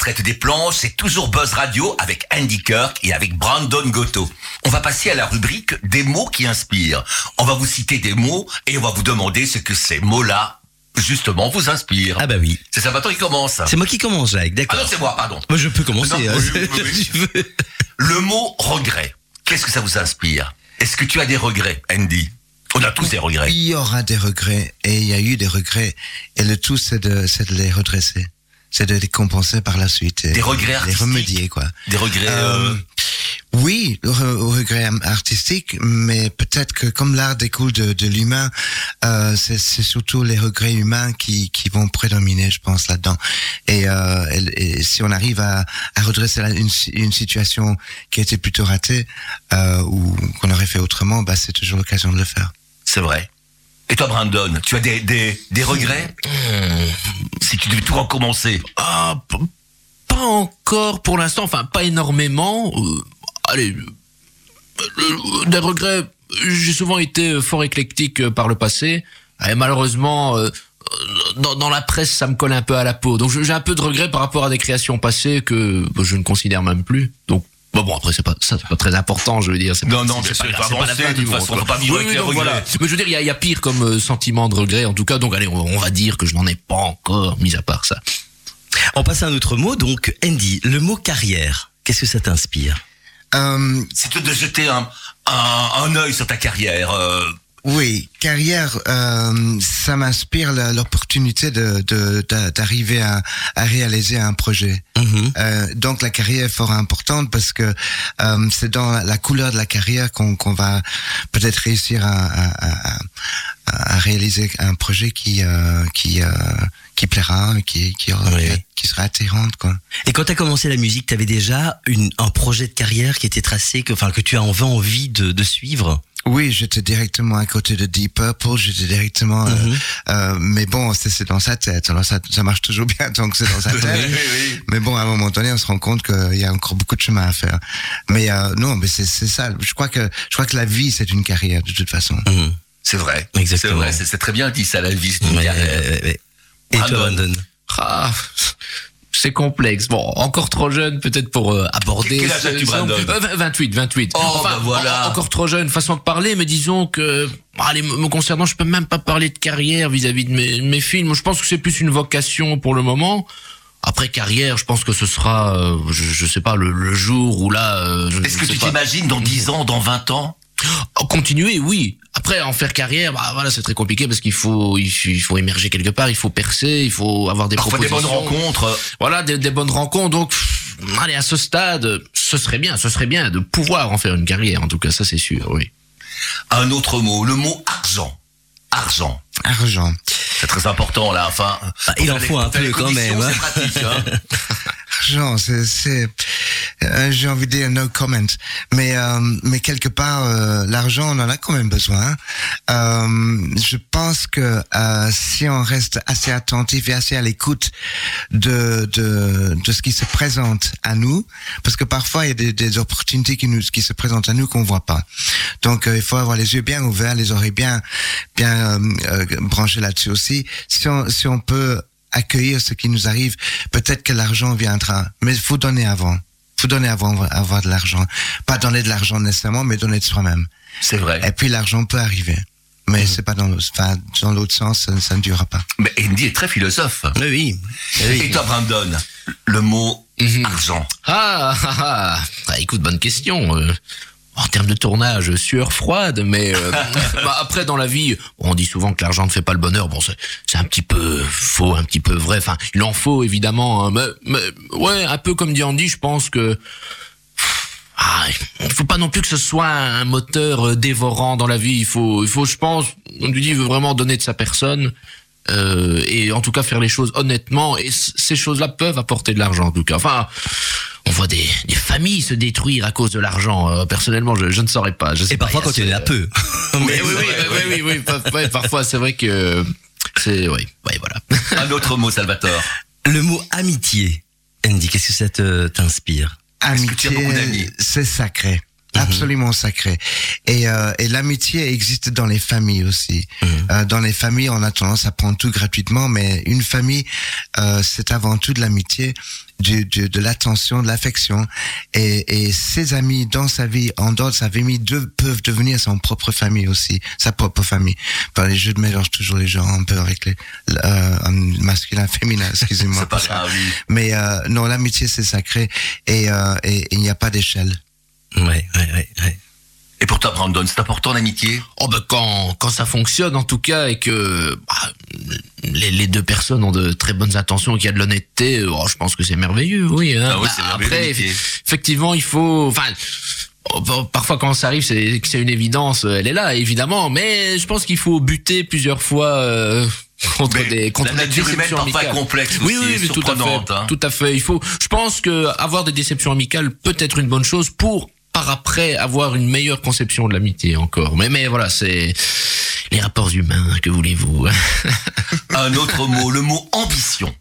S1: traite des planches, c'est toujours Buzz Radio avec Andy Kirk et avec Brandon Goto. On va passer à la rubrique des mots qui inspirent. On va vous citer des mots et on va vous demander ce que ces mots-là, justement, vous inspirent.
S2: Ah bah oui.
S1: C'est Salvatore qui commence.
S2: C'est moi qui commence, Jacques,
S1: Ah
S2: d'accord.
S1: non, c'est moi, pardon.
S2: Moi, je peux commencer.
S1: Non,
S2: hein,
S1: oui, oui, oui.
S2: si tu veux.
S1: Le mot regret, qu'est-ce que ça vous inspire? Est-ce que tu as des regrets, Andy? On a tous des regrets.
S3: Il y aura des regrets et il y a eu des regrets et le tout c'est de, c'est de les redresser, c'est de les compenser par la suite.
S1: Des regrets
S3: Les
S1: artistiques
S3: remédier quoi.
S1: Des regrets...
S3: Euh,
S1: euh,
S3: oui, au re- au regret artistique, mais peut-être que comme l'art découle de, de l'humain, euh, c'est surtout les regrets humains qui, qui vont prédominer, je pense, là-dedans. Et, euh, et- et si on arrive à, à redresser la- une, une situation qui était plutôt ratée euh, ou qu'on aurait fait autrement, bah, c'est toujours l'occasion de le faire.
S1: C'est vrai. Et toi, Brandon, tu as des, des, des regrets Si tu devais tout recommencer.
S4: Ah, p- pas encore pour l'instant, enfin pas énormément. Euh, allez, euh, euh, des regrets. J'ai souvent été fort éclectique par le passé, et malheureusement, euh, dans, dans la presse, ça me colle un peu à la peau. Donc j'ai un peu de regrets par rapport à des créations passées que bah, je ne considère même plus. Donc Bon, bon, après, c'est pas, ça, c'est pas très important, je veux dire. c'est
S1: Non,
S4: pas-
S1: non,
S4: c'est
S1: c'est
S4: la-
S1: pas
S4: c'est pas la fin du monde,
S1: façon, peut pas vivre avec les
S4: donc
S1: regrets.
S4: voilà. Mais je veux dire, il y a, il y a pire comme euh, sentiment de regret, en tout cas. Donc, allez, on, on va dire que je n'en ai pas encore, mis à part ça.
S2: On passe à un autre mot, donc Andy, le mot carrière. Qu'est-ce que ça t'inspire?
S3: Euh,
S1: C'est de jeter un, un, un œil sur ta carrière. euh,
S3: Oui, carrière, euh, ça m'inspire l'opportunité de de- d'arriver à, à réaliser un projet.
S2: Mhm.
S3: Euh, donc la carrière est fort importante parce que euh, c'est dans la, couleur de la carrière qu'on va peut-être réussir à, à, à- à réaliser un projet qui euh, qui euh, qui plaira, qui qui, aura-
S2: Oui.
S3: qui sera attirante quoi.
S2: Et quand tu as commencé la musique, tu avais déjà une, un projet de carrière qui était tracé, que, enfin, que tu as envie, envie de, de suivre?
S3: Oui, j'étais directement à côté de Deep Purple, j'étais directement. euh,
S2: Mhm.
S3: euh, mais bon, c'est c'est dans sa tête. Alors ça, ça marche toujours bien tant que c'est dans sa tête. Mais bon, à un moment donné, on se rend compte qu'il y a encore beaucoup de chemin à faire. Mais euh, non, mais c'est c'est ça. Je crois que je crois que la vie c'est une carrière de toute façon.
S2: Mhm.
S1: C'est vrai.
S2: Exactement.
S1: C'est très bien dit ça, la vie, c'est une carrière.
S2: Et toi.
S1: Brandon
S4: Ah, c'est complexe. Bon, encore trop jeune peut-être pour euh, aborder.
S1: Quel âge as-tu, Brandon
S4: Euh, 28, 28.
S1: Oh, bah voilà.
S4: en- encore trop jeune, façon de parler, mais disons que, allez, me me concernant, je peux même pas parler de carrière vis-à-vis de mes, mes films. Je pense que c'est plus une vocation pour le moment. Après carrière, je pense que ce sera, euh, je, je sais pas, le, le jour où là. euh,
S1: Est-ce que tu t'imagines dans 10 ans, dans 20 ans
S4: Continuer, oui. Après, en faire carrière, bah voilà, c'est très compliqué parce qu'il faut, il faut, il faut émerger quelque part, il faut percer, il faut avoir des
S1: Parfois des bonnes rencontres.
S4: Voilà, des, des bonnes rencontres. Donc, pff, allez, à ce stade, ce serait bien, ce serait bien de pouvoir en faire une carrière. En tout cas, ça c'est sûr, oui.
S1: Un autre mot, le mot argent. Argent.
S3: Argent.
S1: C'est très important là. Enfin,
S2: Bah, il en faut
S1: les-
S2: un peu quand même, hein.
S1: Pratique. Hein.
S3: Argent, c'est euh, j'ai envie de dire no comment. Mais euh, mais quelque part euh, l'argent on en a quand même besoin. Euh, je pense que euh, si on reste assez attentif et assez à l'écoute de, de de ce qui se présente à nous, parce que parfois il y a des, des opportunités qui nous qui se présentent à nous qu'on voit pas. Donc euh, il faut avoir les yeux bien ouverts, les oreilles bien bien branchées là-dessus aussi. Si on si on peut accueillir ce qui nous arrive, peut-être que l'argent viendra. Mais il faut donner avant. Faut donner avant avoir de l'argent. Pas donner de l'argent nécessairement, mais donner de soi-même.
S1: C'est vrai.
S3: Et puis l'argent peut arriver. Mais c'est pas dans l'autre, enfin, dans l'autre sens, ça, ça ne durera pas.
S1: Mais Andy est très philosophe.
S2: Oui, oui. Oui.
S1: Et toi, Brandon, le mot
S4: Mhm.
S1: argent.
S4: Ah, ah, ah. Ah, écoute, bonne question. euh. En termes de tournage, sueur froide, mais euh, bah, après dans la vie, on dit souvent que l'argent ne fait pas le bonheur. Bon, c'est un petit peu faux, un petit peu vrai. Enfin, il en faut évidemment, hein, mais, mais ouais, un peu comme dit Andy, je pense que ah, il faut pas non plus que ce soit un moteur euh, dévorant dans la vie. Il faut, il faut, je pense, on lui dit, il veut vraiment donner de sa personne. euh, et en tout cas faire les choses honnêtement et ces choses-là peuvent apporter de l'argent en tout cas enfin on voit des, des familles se détruire à cause de l'argent euh, personnellement je, je ne saurais pas je sais
S2: Et
S4: pas,
S2: parfois
S4: a
S2: quand il y en a peu.
S4: oui oui oui oui, oui, parfois c'est vrai que c'est oui ouais, voilà
S1: Un autre mot, Salvatore.
S2: Le mot amitié. Andy, qu'est-ce que ça te- t'inspire?
S3: Amitié, c'est sacré. Absolument sacré. Et, euh, et l'amitié existe dans les familles aussi.
S2: Mhm.
S3: Euh, dans les familles, on a tendance à prendre tout gratuitement, mais une famille, euh, c'est avant tout de l'amitié, du, du- de l'attention, de l'affection. Et, et ses amis dans sa vie, en dehors de sa famille, de- peuvent devenir son propre famille aussi, sa propre famille. Enfin, les jeux de mélange toujours les gens un peu avec les euh, masculin, féminin, excusez-moi. Mais euh, non, l'amitié c'est sacré et euh, et- et il n'y a pas d'échelle.
S2: Ouais, ouais, ouais, ouais.
S1: Et pour toi, Brandon, c'est important l'amitié?
S4: Oh bah quand quand ça fonctionne en tout cas et que bah, les, les deux personnes ont de très bonnes intentions et qu'il y a de l'honnêteté, oh, je pense que c'est merveilleux, oui. hein.
S1: Ah oui,
S4: Bah,
S1: merveilleux,
S4: après, effectivement, il faut, enfin. oh, bah, Parfois, quand ça arrive, c'est une évidence. Elle est là, évidemment, mais je pense qu'il faut buter plusieurs fois euh, contre
S1: Mais
S4: des contre
S1: la
S4: des déceptions amicales.
S1: complexe
S4: Oui,
S1: aussi,
S4: oui, mais tout à fait.
S1: hein.
S4: Tout à fait. Il faut. Je pense que avoir des déceptions amicales peut être une bonne chose pour par après avoir une meilleure conception de l'amitié encore. Mais mais voilà, c'est les rapports humains. Que voulez-vous?
S1: Un autre mot, le mot ambition.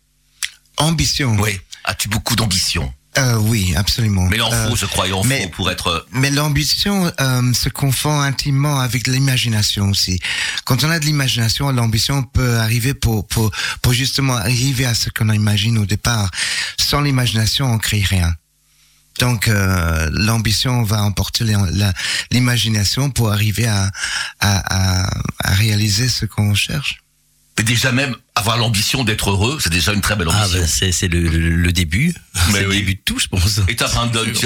S3: Ambition.
S1: Oui. As-tu beaucoup d'ambition?
S3: Euh, oui, absolument.
S1: Mais il en
S3: Euh, mais-
S1: faut pour être...
S3: Mais l'ambition euh, se confond intimement avec l'imagination aussi. Quand on a de l'imagination, l'ambition peut arriver pour, pour, pour justement arriver à ce qu'on imagine au départ. Sans l'imagination, on crée rien. Donc euh, l'ambition va emporter les- la- l'imagination pour arriver à, à, à, à réaliser ce qu'on cherche.
S1: Mais déjà même avoir l'ambition d'être heureux, c'est déjà une très belle
S2: Ah,
S1: ambition.
S2: bah, c'est c'est le, le, le début.
S1: Mais
S2: C'est le début de tout, je pense.
S1: Et tu as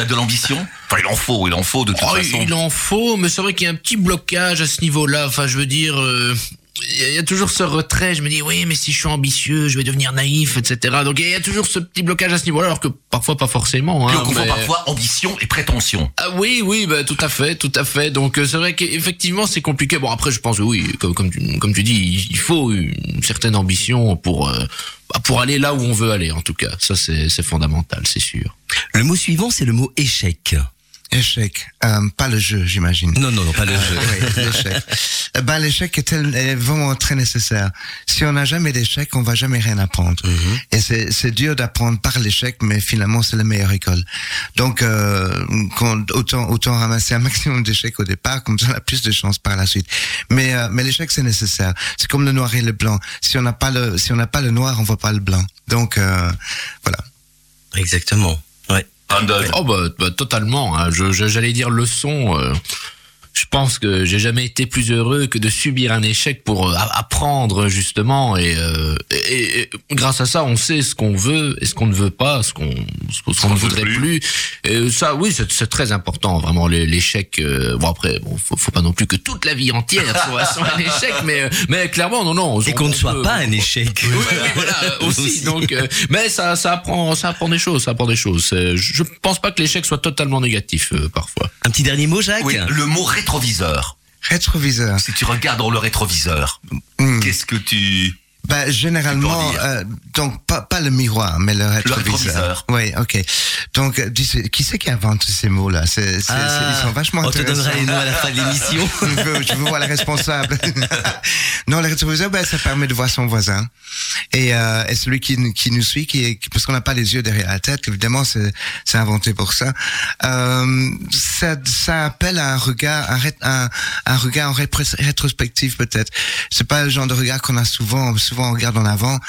S1: de l'ambition? Enfin, il en faut, il en faut de toute
S4: Oh,
S1: façon.
S4: Il en faut, mais c'est vrai qu'il y a un petit blocage à ce niveau-là. Enfin, je veux dire, euh, il y a- il y a toujours ce retrait. Je me dis, oui, mais si je suis ambitieux, je vais devenir naïf, etc. Donc il y a toujours ce petit blocage à ce niveau-là, alors que parfois pas forcément. Hein,
S1: on
S4: mais-
S1: parfois ambition et prétention.
S4: Ah oui, oui, bah, tout à fait, tout à fait. Donc euh, c'est vrai qu'effectivement c'est compliqué. Bon après je pense oui, comme comme tu, comme tu dis, il- faut une certaine ambition pour euh, bah, pour aller là où on veut aller. En tout cas, ça c'est c'est fondamental, c'est sûr.
S2: Le mot suivant, c'est le mot échec.
S3: Échec, euh, pas le jeu, j'imagine.
S2: Non, non, non, pas le
S3: Euh,
S2: jeu.
S3: oui, l'échec. Euh, ben, l'échec est, est vraiment très nécessaire. Si on n'a jamais d'échec, on va jamais rien apprendre. Et c'est, dur d'apprendre par l'échec, mais finalement, c'est la meilleure école. Donc, euh, qu'on- autant, autant ramasser un maximum d'échecs au départ, comme ça, on a plus de chances par la suite. Mais, mais l'échec, c'est nécessaire. C'est comme le noir et le blanc. Si on n'a pas le, si on n'a pas le noir, on voit pas le blanc. Donc, voilà.
S2: Exactement. Ouais.
S4: Oh bah, bah, totalement. hein. Je- je- J'allais dire leçon. euh, je pense que j'ai jamais été plus heureux que de subir un échec pour euh, apprendre justement et, euh, et- et grâce à ça on sait ce qu'on veut et ce qu'on ne veut pas, ce qu'on ce qu'on ne voudrait
S1: plus.
S4: plus. Et ça oui c'est c'est très important vraiment l'é- l'échec. euh, bon après bon faut, faut pas non plus que toute la vie entière soit, soit un échec mais euh, mais clairement non non.
S2: Et
S4: on-
S2: qu'on ne soit
S4: peut-
S2: pas un échec.
S4: oui, oui, voilà, aussi.
S2: Aussi.
S4: Donc, euh, mais ça, ça apprend, ça apprend des choses, ça apprend des choses. Je pense pas que l'échec soit totalement négatif euh, parfois.
S2: Un petit dernier mot, Jacques?
S1: Oui, le mot rétroviseur.
S3: Rétroviseur.
S1: Si tu regardes dans le rétroviseur,
S3: Hmm.
S1: qu'est-ce que tu...
S3: Ben, généralement, euh, donc pas, pas le miroir, mais le rétroviseur.
S1: rétroviseur.
S3: Oui, ok. Donc, euh, qui c'est qui invente ces mots-là? C'est, c'est- c'est- ils sont vachement
S2: Ah, on te donnera les noms à la fin de l'émission.
S3: je, veux, je veux voir la responsable? non, le rétroviseur, ben, ça permet de voir son voisin et, euh, et celui qui, nous- qui nous suit, qui est, parce qu'on n'a pas les yeux derrière la tête, évidemment, c'est, c'est inventé pour ça. Euh, ça. Ça appelle à un regard, un, un, un regard en rétrospective peut-être. C'est pas le genre de regard qu'on a souvent. Souvent, on regarde en avant.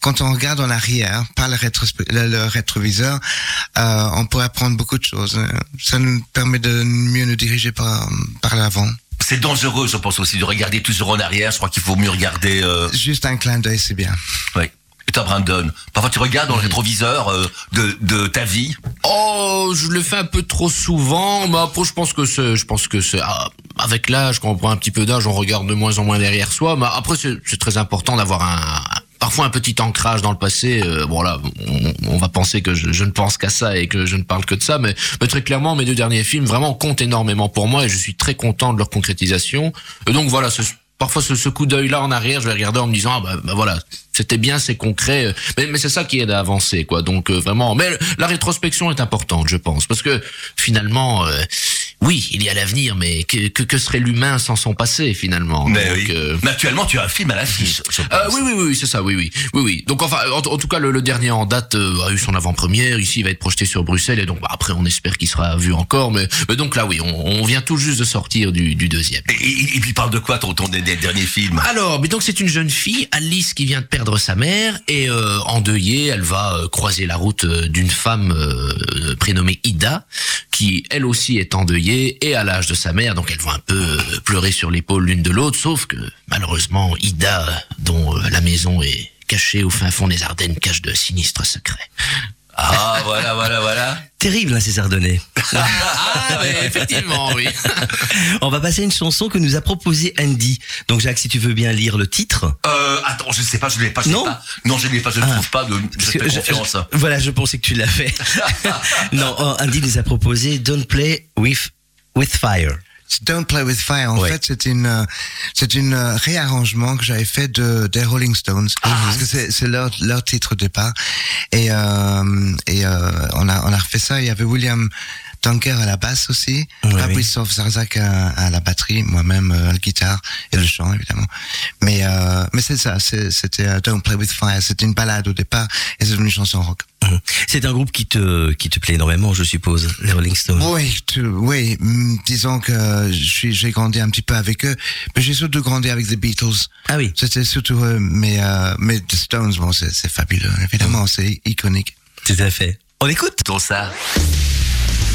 S3: Quand on regarde en arrière, par le, rétrospe- le, le rétroviseur, euh, on pourrait apprendre beaucoup de choses. Ça nous permet de mieux nous diriger par, par l'avant.
S1: C'est dangereux, je pense aussi, de regarder toujours en arrière. Je crois qu'il vaut mieux regarder... Euh...
S3: Juste un clin d'œil, c'est bien.
S1: Oui. Toi, Brandon, parfois tu regardes dans le rétroviseur euh, de, de ta vie.
S4: Oh, je le fais un peu trop souvent, mais après je pense que c'est, je pense que c'est ah, avec l'âge, quand on prend un petit peu d'âge, on regarde de moins en moins derrière soi. Mais après c'est, très important d'avoir un parfois un petit ancrage dans le passé. Euh, bon là, on, on va penser que je, je ne pense qu'à ça et que je ne parle que de ça, mais, mais très clairement, mes deux derniers films vraiment comptent énormément pour moi et je suis très content de leur concrétisation. Et donc voilà, ce, parfois ce, coup d'œil là en arrière, je vais regarder en me disant ah bah, bah voilà, c'était bien, c'est concret. Mais, mais c'est ça qui aide à avancer quoi. Donc euh, vraiment, mais la rétrospection est importante, je pense, parce que finalement. euh, oui, il y a l'avenir, mais que, que, que serait l'humain sans son passé finalement?
S5: Mais
S4: Donc,
S5: oui.
S4: euh,
S5: Mais actuellement, tu as un film à l'affiche.
S4: euh, oui, oui, oui, c'est ça, oui, oui, oui, oui. Donc enfin, en, en tout cas, le, le dernier en date euh, a eu son avant-première. Ici, il va être projeté sur Bruxelles, et donc bah, après, on espère qu'il sera vu encore. Mais, mais donc là, oui, on, on vient tout juste de sortir du, du deuxième.
S5: Et, et- et puis parle de quoi ton, ton derniers films
S4: Alors, mais donc c'est une jeune fille, Alice, qui vient de perdre sa mère et euh, endeuillée, elle va euh, croiser la route d'une femme euh, prénommée Ida, qui elle aussi est endeuillée et à l'âge de sa mère, donc elles vont un peu euh, pleurer sur l'épaule l'une de l'autre, sauf que malheureusement Ida, dont euh, la maison est cachée au fin fond des Ardennes, cache de sinistres secrets.
S5: Ah, voilà, voilà, voilà.
S2: Terrible, hein, ces Ardennais.
S4: Ah, mais effectivement, oui.
S2: On va passer à une chanson que nous a proposée Andy. Donc Jacques, si tu veux bien lire le titre.
S5: Euh, attends, je sais pas, je l'ai pas, je
S2: Non.
S5: sais pas. Non, je l'ai pas, je ne
S2: Ah.
S5: trouve pas de, je confiance.
S2: je- voilà, je pensais que tu l'avais. non, oh, Andy nous a proposé Don't Play with, with Fire.
S3: Don't Play with Fire. En fait, c'est une, euh, c'est une euh, réarrangement que j'avais fait de des Rolling Stones parce que c'est, c'est leur, leur titre au départ. Et, euh, et euh, on a, on a refait ça. Il y avait William Dunker à la basse aussi, Fabrice Zarzak à, à la batterie, moi-même euh, à la guitare et le chant évidemment. Mais, euh, mais c'est ça. c'était Don't Play with Fire. C'était une balade au départ et c'est devenu une chanson rock.
S2: C'est un groupe qui te, qui te plaît énormément, je suppose, les Rolling Stones.
S3: Oui, tu- oui. mm, Disons que j'ai grandi un petit peu avec eux, mais j'ai surtout grandi avec The Beatles.
S2: Ah oui.
S3: C'était surtout eux, mais, euh, mais The Stones, bon, c'est, fabuleux, évidemment, c'est iconique.
S2: Tout à fait. On écoute
S5: Ton ça.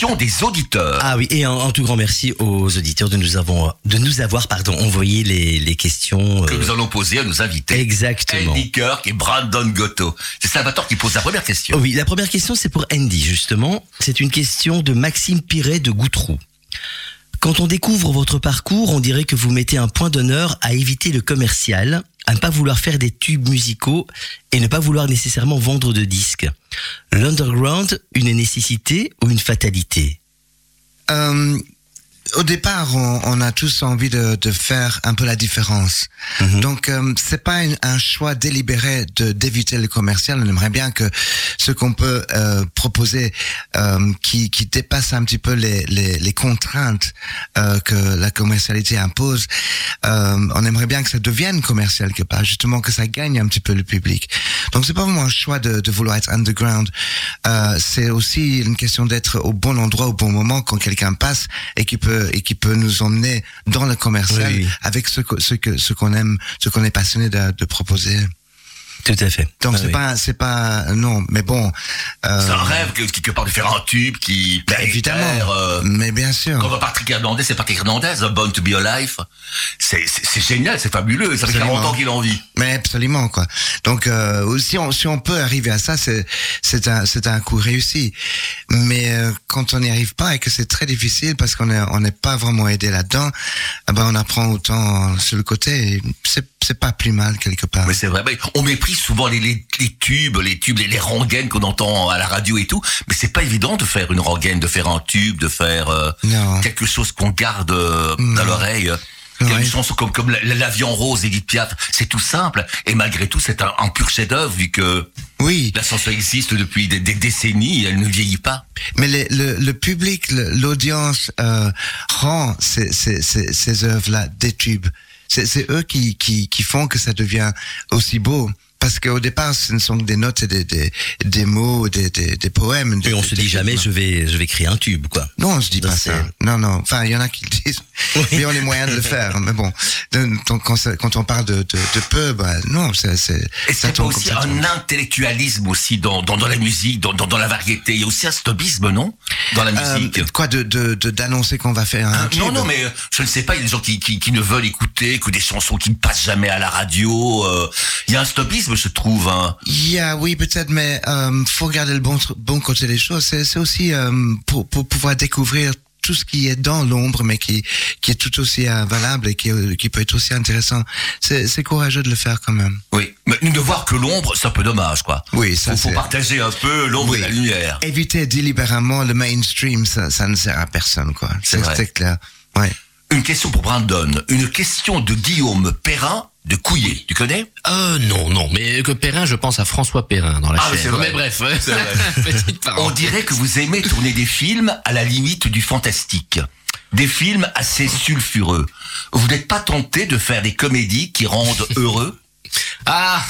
S1: questions des auditeurs.
S2: Ah oui, et un, un tout grand merci aux auditeurs de nous avoir, de nous avoir pardon, envoyé les, les questions.
S1: que
S2: euh,
S1: nous allons poser à nos invités.
S2: Exactement.
S1: Andy Kirk et Brandon Gotto. C'est Salvatore qui pose la première question.
S2: Oui, la première question, c'est pour Andy, justement. C'est une question de Maxime Piret de Goutrou. Quand on découvre votre parcours, on dirait que vous mettez un point d'honneur à éviter le commercial, à ne pas vouloir faire des tubes musicaux et ne pas vouloir nécessairement vendre de disques. L'underground, une nécessité ou une fatalité?
S3: Euh, au départ, on, on a tous envie de, de faire un peu la différence.
S2: Mhm.
S3: Donc, euh, c'est pas un, un choix délibéré de d'éviter le commercial. On aimerait bien que ce qu'on peut euh, proposer, euh, qui, qui dépasse un petit peu les, les, les contraintes euh, que la commercialité impose, euh, on aimerait bien que ça devienne commercial quelque part, justement que ça gagne un petit peu le public. Donc, c'est pas vraiment un choix de, de vouloir être underground. Euh, c'est aussi une question d'être au bon endroit au bon moment quand quelqu'un passe et qui peut et qui peut nous emmener dans le commercial
S2: Oui,
S3: avec ce que ce que ce qu'on aime, ce qu'on est passionné de, de proposer.
S2: Tout à fait.
S3: Donc
S2: Ah
S3: c'est
S2: oui.
S3: pas c'est pas non, mais bon. euh,
S1: C'est un rêve que, quelque part de faire un tube qui
S3: bah, évidemment.
S1: euh,
S3: mais bien sûr.
S1: Comme Patrick Hernandez, c'est Patrick Hernandez, Born to be Alive. C'est, c'est, c'est génial, c'est fabuleux. Ça fait
S3: Absolument.
S1: 40 ans qu'il en vit.
S3: Mais absolument quoi. Donc euh, si on si on peut arriver à ça, c'est c'est un c'est un coup réussi. Mais euh, quand on n'y arrive pas et que c'est très difficile parce qu'on est on n'est pas vraiment aidé là-dedans, eh ben on apprend autant sur le côté. et C'est c'est pas plus mal quelque part.
S1: Mais c'est vrai, mais on méprise souvent les, les, les tubes, les tubes, les, les rengaines qu'on entend à la radio et tout. Mais c'est pas évident de faire une rengaine, de faire un tube, de faire euh, quelque chose qu'on garde euh, dans l'oreille. Il y a
S3: Ouais.
S1: une chanson comme, comme la- la- L'avion rose, Edith Piaf. C'est tout simple. Et malgré tout, c'est un, un pur chef-d'œuvre vu que
S3: Oui.
S1: la chanson existe depuis des, des décennies elle ne vieillit pas.
S3: Mais le, le, le public, l'audience euh, rend ces, ces, ces, ces œuvres-là des tubes. C'est eux qui, qui, qui font que ça devient aussi beau. Parce qu'au départ, ce ne sont que des notes et des, des, des mots, des, des, des poèmes.
S2: Et
S3: des-
S2: on se
S3: des-
S2: dit jamais, je vais, je vais créer un tube, quoi.
S3: Non, on se dit pas ça. Non, non. Enfin, il y en a qui le disent. Mais on a les moyens de le faire. Mais bon, donc, quand, ça- quand on parle de, de, de peu, bah, non, c'est... c'est-
S1: Et
S3: ça tombe
S1: aussi
S3: ça
S1: un intellectualisme aussi dans, dans, dans la musique, dans, dans, dans la variété. Il y a aussi un snobisme, non? Dans la
S3: Euh,
S1: musique.
S3: quoi, de de de- d'annoncer qu'on va faire un
S1: Ah, non,
S3: tube
S1: non, mais euh, je ne sais pas, il y a des gens qui, qui, qui ne veulent écouter que des chansons qui ne passent jamais à la radio. euh, Il y a un snobisme, je trouve. Hein.
S3: Oui, peut-être, mais euh, faut regarder le bon, bon côté des choses. C'est c'est aussi euh, pour, pour pouvoir découvrir tout ce qui est dans l'ombre, mais qui, qui est tout aussi euh, valable et qui, euh, qui peut être aussi intéressant. C'est c'est courageux de le faire quand même.
S1: Oui, mais ne voir que l'ombre, c'est un peu dommage, quoi.
S3: Oui, ça
S1: faut, partager un peu l'ombre
S3: Oui.
S1: et la lumière.
S3: Éviter délibérément le mainstream, ça, ça ne sert à personne, quoi.
S1: C'est
S3: clair. Ouais.
S1: Une question pour Brandon. Une question de Guillaume Perrin de Couillet. Tu connais
S4: Euh, non, non, mais que Perrin, je pense à François Perrin dans la
S1: Ah, mais
S4: bref, petite
S1: On dirait que vous aimez tourner des films à la limite du fantastique. Des films assez sulfureux. Vous n'êtes pas tenté de faire des comédies qui rendent heureux?
S4: Ah,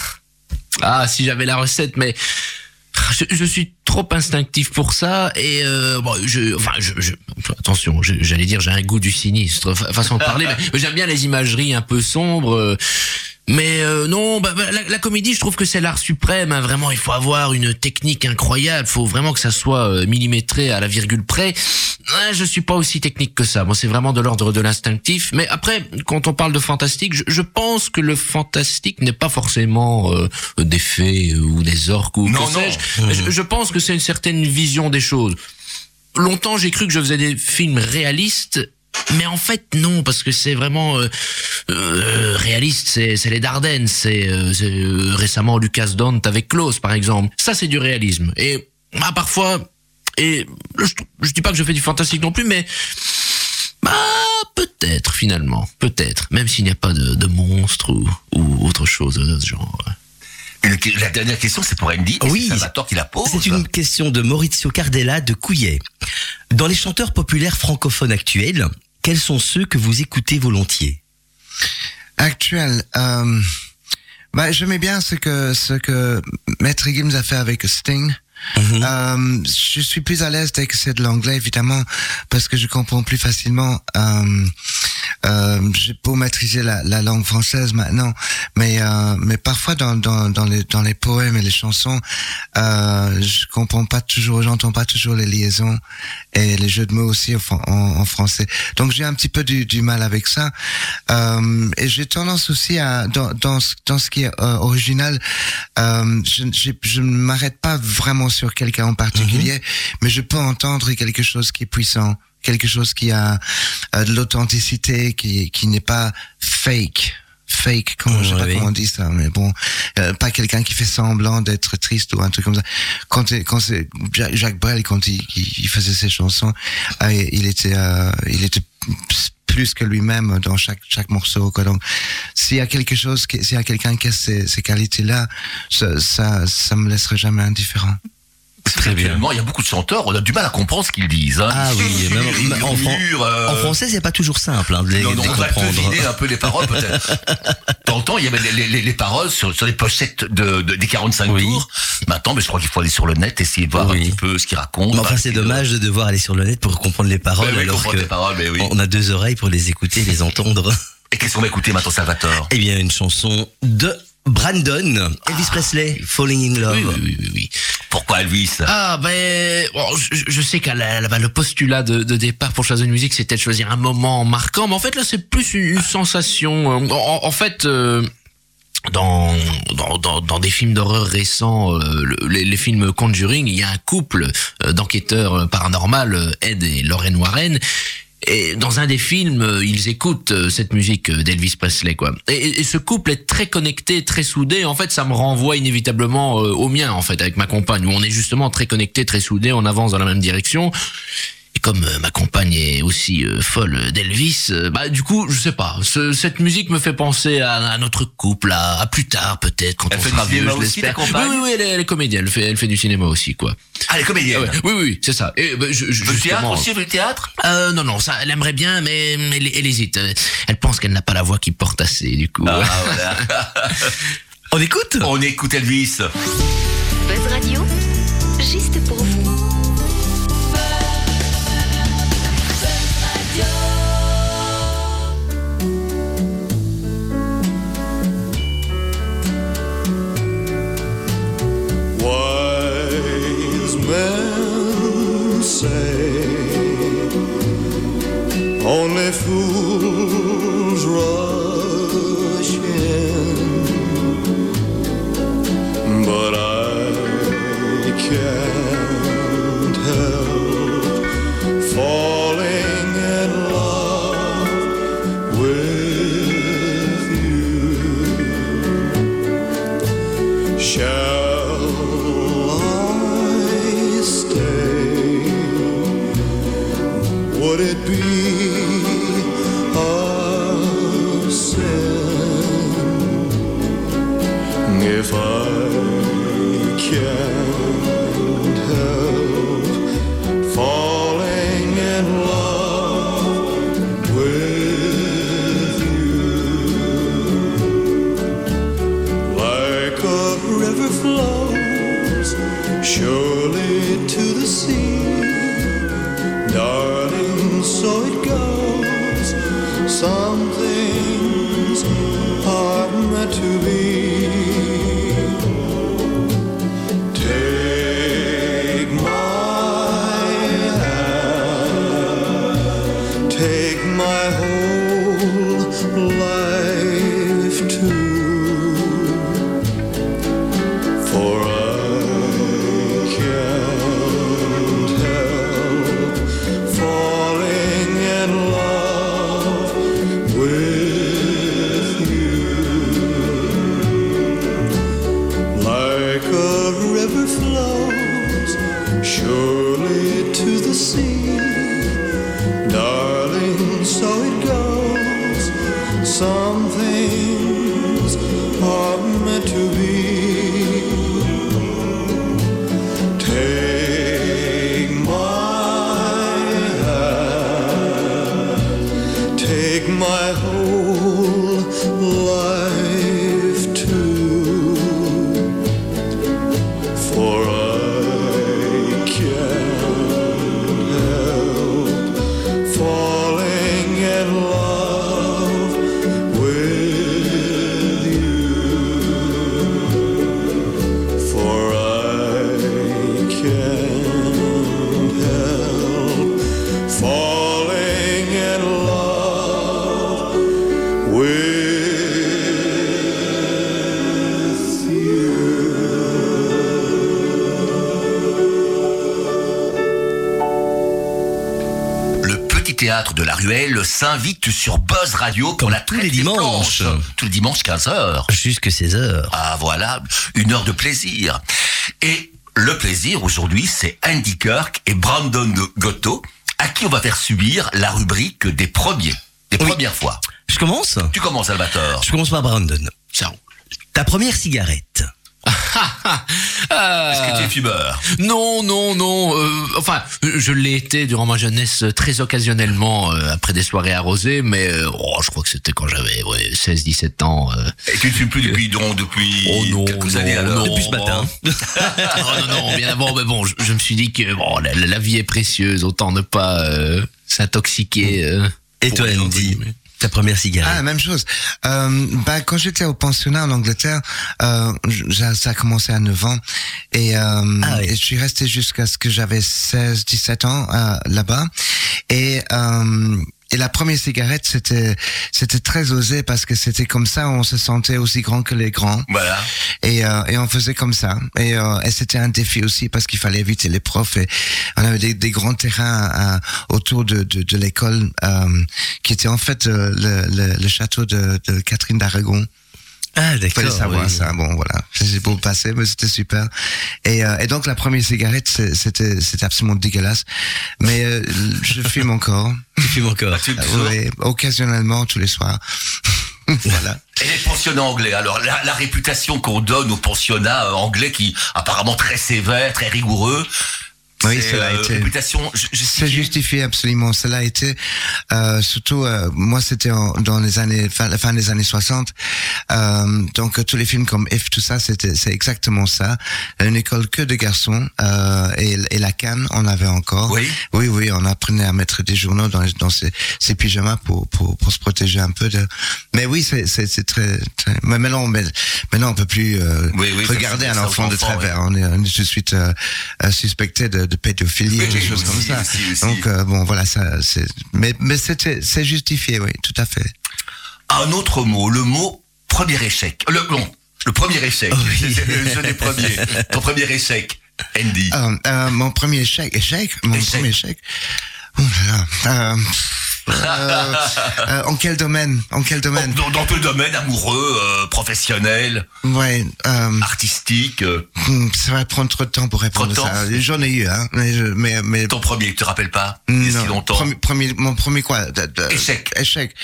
S4: ah, si j'avais la recette, mais je, je suis trop instinctif pour ça et euh, bon, je, enfin, je, je- attention, j'allais dire j'ai un goût du sinistre fa- façon de parler, mais j'aime bien les imageries un peu sombres. Mais euh, non, bah, bah, la, la comédie, je trouve que c'est l'art suprême. hein, vraiment, il faut avoir une technique incroyable. Il faut vraiment que ça soit euh, millimétré à la virgule près. Ouais, je suis pas aussi technique que ça. Moi, c'est vraiment de l'ordre de l'instinctif. Mais après, quand on parle de fantastique, je, je pense que le fantastique n'est pas forcément euh, des fées ou des orques ou
S1: Non,
S4: que
S1: non.
S4: sais-je. Je, je pense que c'est une certaine vision des choses. Longtemps, j'ai cru que je faisais des films réalistes. Mais en fait non parce que c'est vraiment euh, euh, réaliste c'est les Dardennes c'est euh, récemment Lucas Dont avec Klaus par exemple. Ça c'est du réalisme. Et bah, parfois et je, je dis pas que je fais du fantastique non plus mais bah peut-être finalement peut-être. Même s'il n'y a pas de, de monstres ou, ou autre chose de ce genre
S1: Une- La dernière question, c'est pour Andy. et
S2: Oui.
S1: C'est Salvatore qui la pose.
S2: C'est une question de Maurizio Cardella de Couillet. Dans les chanteurs populaires francophones actuels, quels sont ceux que vous écoutez volontiers?
S3: Actuel. Euh, bah, j'aimais bien ce que ce que Maître Gims a fait avec Sting.
S2: Mhm.
S3: Euh, je suis plus à l'aise dès que c'est de l'anglais, évidemment, parce que je comprends plus facilement euh, j'ai beau maîtriser la, la langue française maintenant, mais euh, mais parfois dans dans dans les dans les poèmes et les chansons, euh, je comprends pas toujours, j'entends pas toujours les liaisons et les jeux de mots aussi en, en, en français. Donc j'ai un petit peu du, du mal avec ça. Euh, et j'ai tendance aussi à dans dans ce, dans ce qui est euh, original, euh, je j'ai- je ne m'arrête pas vraiment sur quelqu'un en particulier, mais je peux entendre quelque chose qui est puissant, quelque chose qui a euh, de l'authenticité, qui qui n'est pas fake. Fake, comment, je sais pas
S2: oui.
S3: comment on dit ça, mais bon, euh, pas quelqu'un qui fait semblant d'être triste ou un truc comme ça. Quand, quand c'est Jacques, Brel, quand il, il- faisait ses chansons, ah, il était, euh, il était plus que lui-même dans chaque chaque morceau. Quoi. Donc, s'il y a quelque chose, s'il y a quelqu'un qui a ces, ces qualités-là, ça, ça, ça me laisserait jamais indifférent.
S2: Très bien.
S1: Il y a beaucoup de chanteurs, on a du mal à comprendre ce qu'ils disent. Hein.
S2: Ah oui, même- en,
S1: euh,
S2: en français, c'est pas toujours simple hein, de les,
S1: Non, non,
S2: de les
S1: on
S2: comprendre.
S1: un peu les paroles peut-être. Dans le temps, il y avait les, les- les paroles sur, sur les pochettes de, de- des 45
S2: Oui.
S1: tours. Maintenant, mais je crois qu'il faut aller sur le net, essayer de voir
S2: Oui.
S1: un petit peu ce qu'ils racontent.
S2: Mais enfin, c'est
S1: de-
S2: dommage de devoir aller sur le net pour comprendre les paroles,
S1: oui,
S2: alors que
S1: les paroles, mais oui.
S2: on a deux oreilles pour les écouter, les entendre.
S1: Et qu'est-ce qu'on va écouter maintenant, Salvatore?
S2: Eh bien, une chanson de Brandon, Elvis Presley, Falling in Love.
S4: Oui, oui, oui.
S1: Pourquoi Elvis?
S4: Ah ben, bon, je, je sais qu'à la- la- le postulat de, de départ pour choisir une musique, c'était de choisir un moment marquant, mais en fait là, c'est plus une, une sensation. En, en fait. euh, dans, dans, dans, dans des films d'horreur récents, euh, le- les, les films Conjuring, il y a un couple euh, d'enquêteurs euh, paranormal, euh, Ed et Lorraine Warren, et dans un des films, euh, ils écoutent euh, cette musique euh, d'Elvis Presley, quoi. Et, ce couple est très connecté, très soudé. En fait, ça me renvoie inévitablement au mien, en fait, avec ma compagne, où on est justement très connecté, très soudé, on avance dans la même direction. Et comme euh, ma compagne est aussi euh, folle d'Elvis, euh, bah du coup, je sais pas. ce- cette musique me fait penser à, à notre couple, à, à plus tard peut-être quand
S1: Elle
S4: on
S1: fait
S4: sera
S1: du
S4: vieux,
S1: cinéma
S4: je l'espère. Oui, oui, oui, elle est, elle est comédienne, elle fait, elle fait du cinéma aussi, quoi.
S1: Ah, les comédiennes.
S4: Ah ouais, oui, oui, c'est ça. Et bah, je, je,
S1: Le théâtre aussi, le théâtre?
S4: euh, non, non, ça, elle aimerait bien, mais elle, elle hésite. Elle pense qu'elle n'a pas la voix qui porte assez, du coup.
S1: Ah, voilà.
S2: On écoute?
S1: On écoute Elvis.
S7: Buzz Radio, juste pour vous.
S5: my home.
S1: Théâtre de la Ruelle s'invite sur Buzz Radio pour
S2: Comme
S1: la
S2: tous les dimanches.
S1: Tous les dimanches 15h.
S2: Jusque 16 heures.
S1: Ah voilà, une heure de plaisir. Et le plaisir aujourd'hui, c'est Andy Kirk et Brandon Gotto, à qui on va faire subir la rubrique des premiers, des
S2: Oui.
S1: premières fois.
S2: Je commence?
S1: Tu commences, Salvatore.
S2: Je commence par Brandon.
S4: Ça.
S2: Ta première cigarette.
S4: Ah,
S1: Est-ce que tu es fumeur
S4: Non, non, non. euh, enfin, je l'ai été durant ma jeunesse euh, très occasionnellement euh, après des soirées arrosées, mais euh, oh, je crois que c'était quand j'avais ouais, 16-17 ans. euh.
S1: Et tu ne fumes plus depuis, donc, depuis
S4: Oh non,
S1: quelques
S4: non,
S1: années alors
S4: non.
S2: Depuis ce matin.
S4: oh, non, non, bien avant, mais bon, je, je me suis dit que bon, la, la- vie est précieuse, autant ne pas euh, s'intoxiquer. euh,
S2: Et toi, Andy. Ta première cigarette.
S3: Ah, même chose. Euh, bah, quand j'étais au pensionnat en Angleterre, euh, ça a commencé à 9 ans. Et, euh,
S2: Ah oui.
S3: et je suis resté jusqu'à ce que j'avais 16, 17 ans euh, là-bas. Et, euh, et la première cigarette, c'était c'était très osé parce que c'était comme ça, on se sentait aussi grand que les grands.
S1: Voilà.
S3: Et, euh, et on faisait comme ça. Et, euh, et c'était un défi aussi parce qu'il fallait éviter les profs. Et on avait des, des grands terrains euh, autour de, de, de l'école euh, qui était en fait euh, le, le, le château de, de Catherine d'Aragon.
S2: Ah,
S3: Il fallait
S2: d'accord.
S3: savoir
S2: oui.
S3: ça. Bon, voilà. C'est beau passé, mais c'était super. Et, euh, et donc la première cigarette, c'était c'était absolument dégueulasse. Mais euh, je fume encore.
S2: Tu fumes encore.
S1: Tu le
S3: Euh,
S1: sors.
S3: oui, occasionnellement tous les soirs. voilà.
S1: Et les pensionnats anglais. Alors, la, la réputation qu'on donne aux pensionnats euh, anglais qui, apparemment, très sévères, très rigoureux.
S3: Oui,
S1: c'est,
S3: cela a
S1: euh,
S3: été- C'est justifié absolument. Cela a été euh, surtout euh, moi c'était en- dans les années fin, la fin des années 60. Euh, donc tous les films comme If tout ça c'était c'est exactement ça. Une école que de garçons euh, et, et la canne on avait encore.
S1: Oui.
S3: Oui oui on apprenait à mettre des journaux dans dans ces, ces pyjamas pour, pour pour se protéger un peu de. Mais oui c'est très, très mais maintenant mais maintenant on peut plus euh,
S1: Oui, oui,
S3: regarder un enfant de travers. On est on est tout de suite suspecté de, de pédophilie des choses comme ça.
S1: aussi, aussi.
S3: Donc euh, bon voilà ça c'est mais mais c'est justifié oui tout à fait.
S1: Un autre mot, le mot premier échec. Le, non, le premier échec.
S2: Oh oui.
S1: Le jeu des premiers. Ton premier échec, Andy.
S3: Euh, euh, mon premier échec échec mon
S1: Échec.
S3: premier échec. Oh là là. Euh, euh, en quel domaine En quel domaine?
S1: Dans, dans ton domaine amoureux, euh, professionnel,
S3: Ouais,
S1: artistique,
S3: hmm, ça va prendre trop de temps pour répondre
S1: Trop
S3: à ça. J'en ai eu, hein, mais je- mais, mais
S1: ton premier, tu te rappelles pas? Il si
S3: non,
S1: longtemps.
S3: premier, premier- mon premier quoi? De- de-
S1: Échec.
S3: Échec.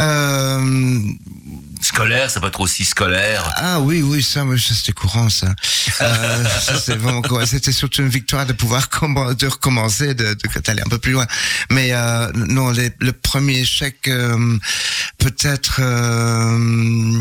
S3: Euh,
S1: Scolaire, ça peut être aussi scolaire.
S3: Ah oui, oui, ça, c'était courant, ça. Euh, ça. C'était surtout une victoire de pouvoir de recommencer, de, de d'aller un peu plus loin. Mais euh, non, les- le premier échec, euh, peut-être, euh,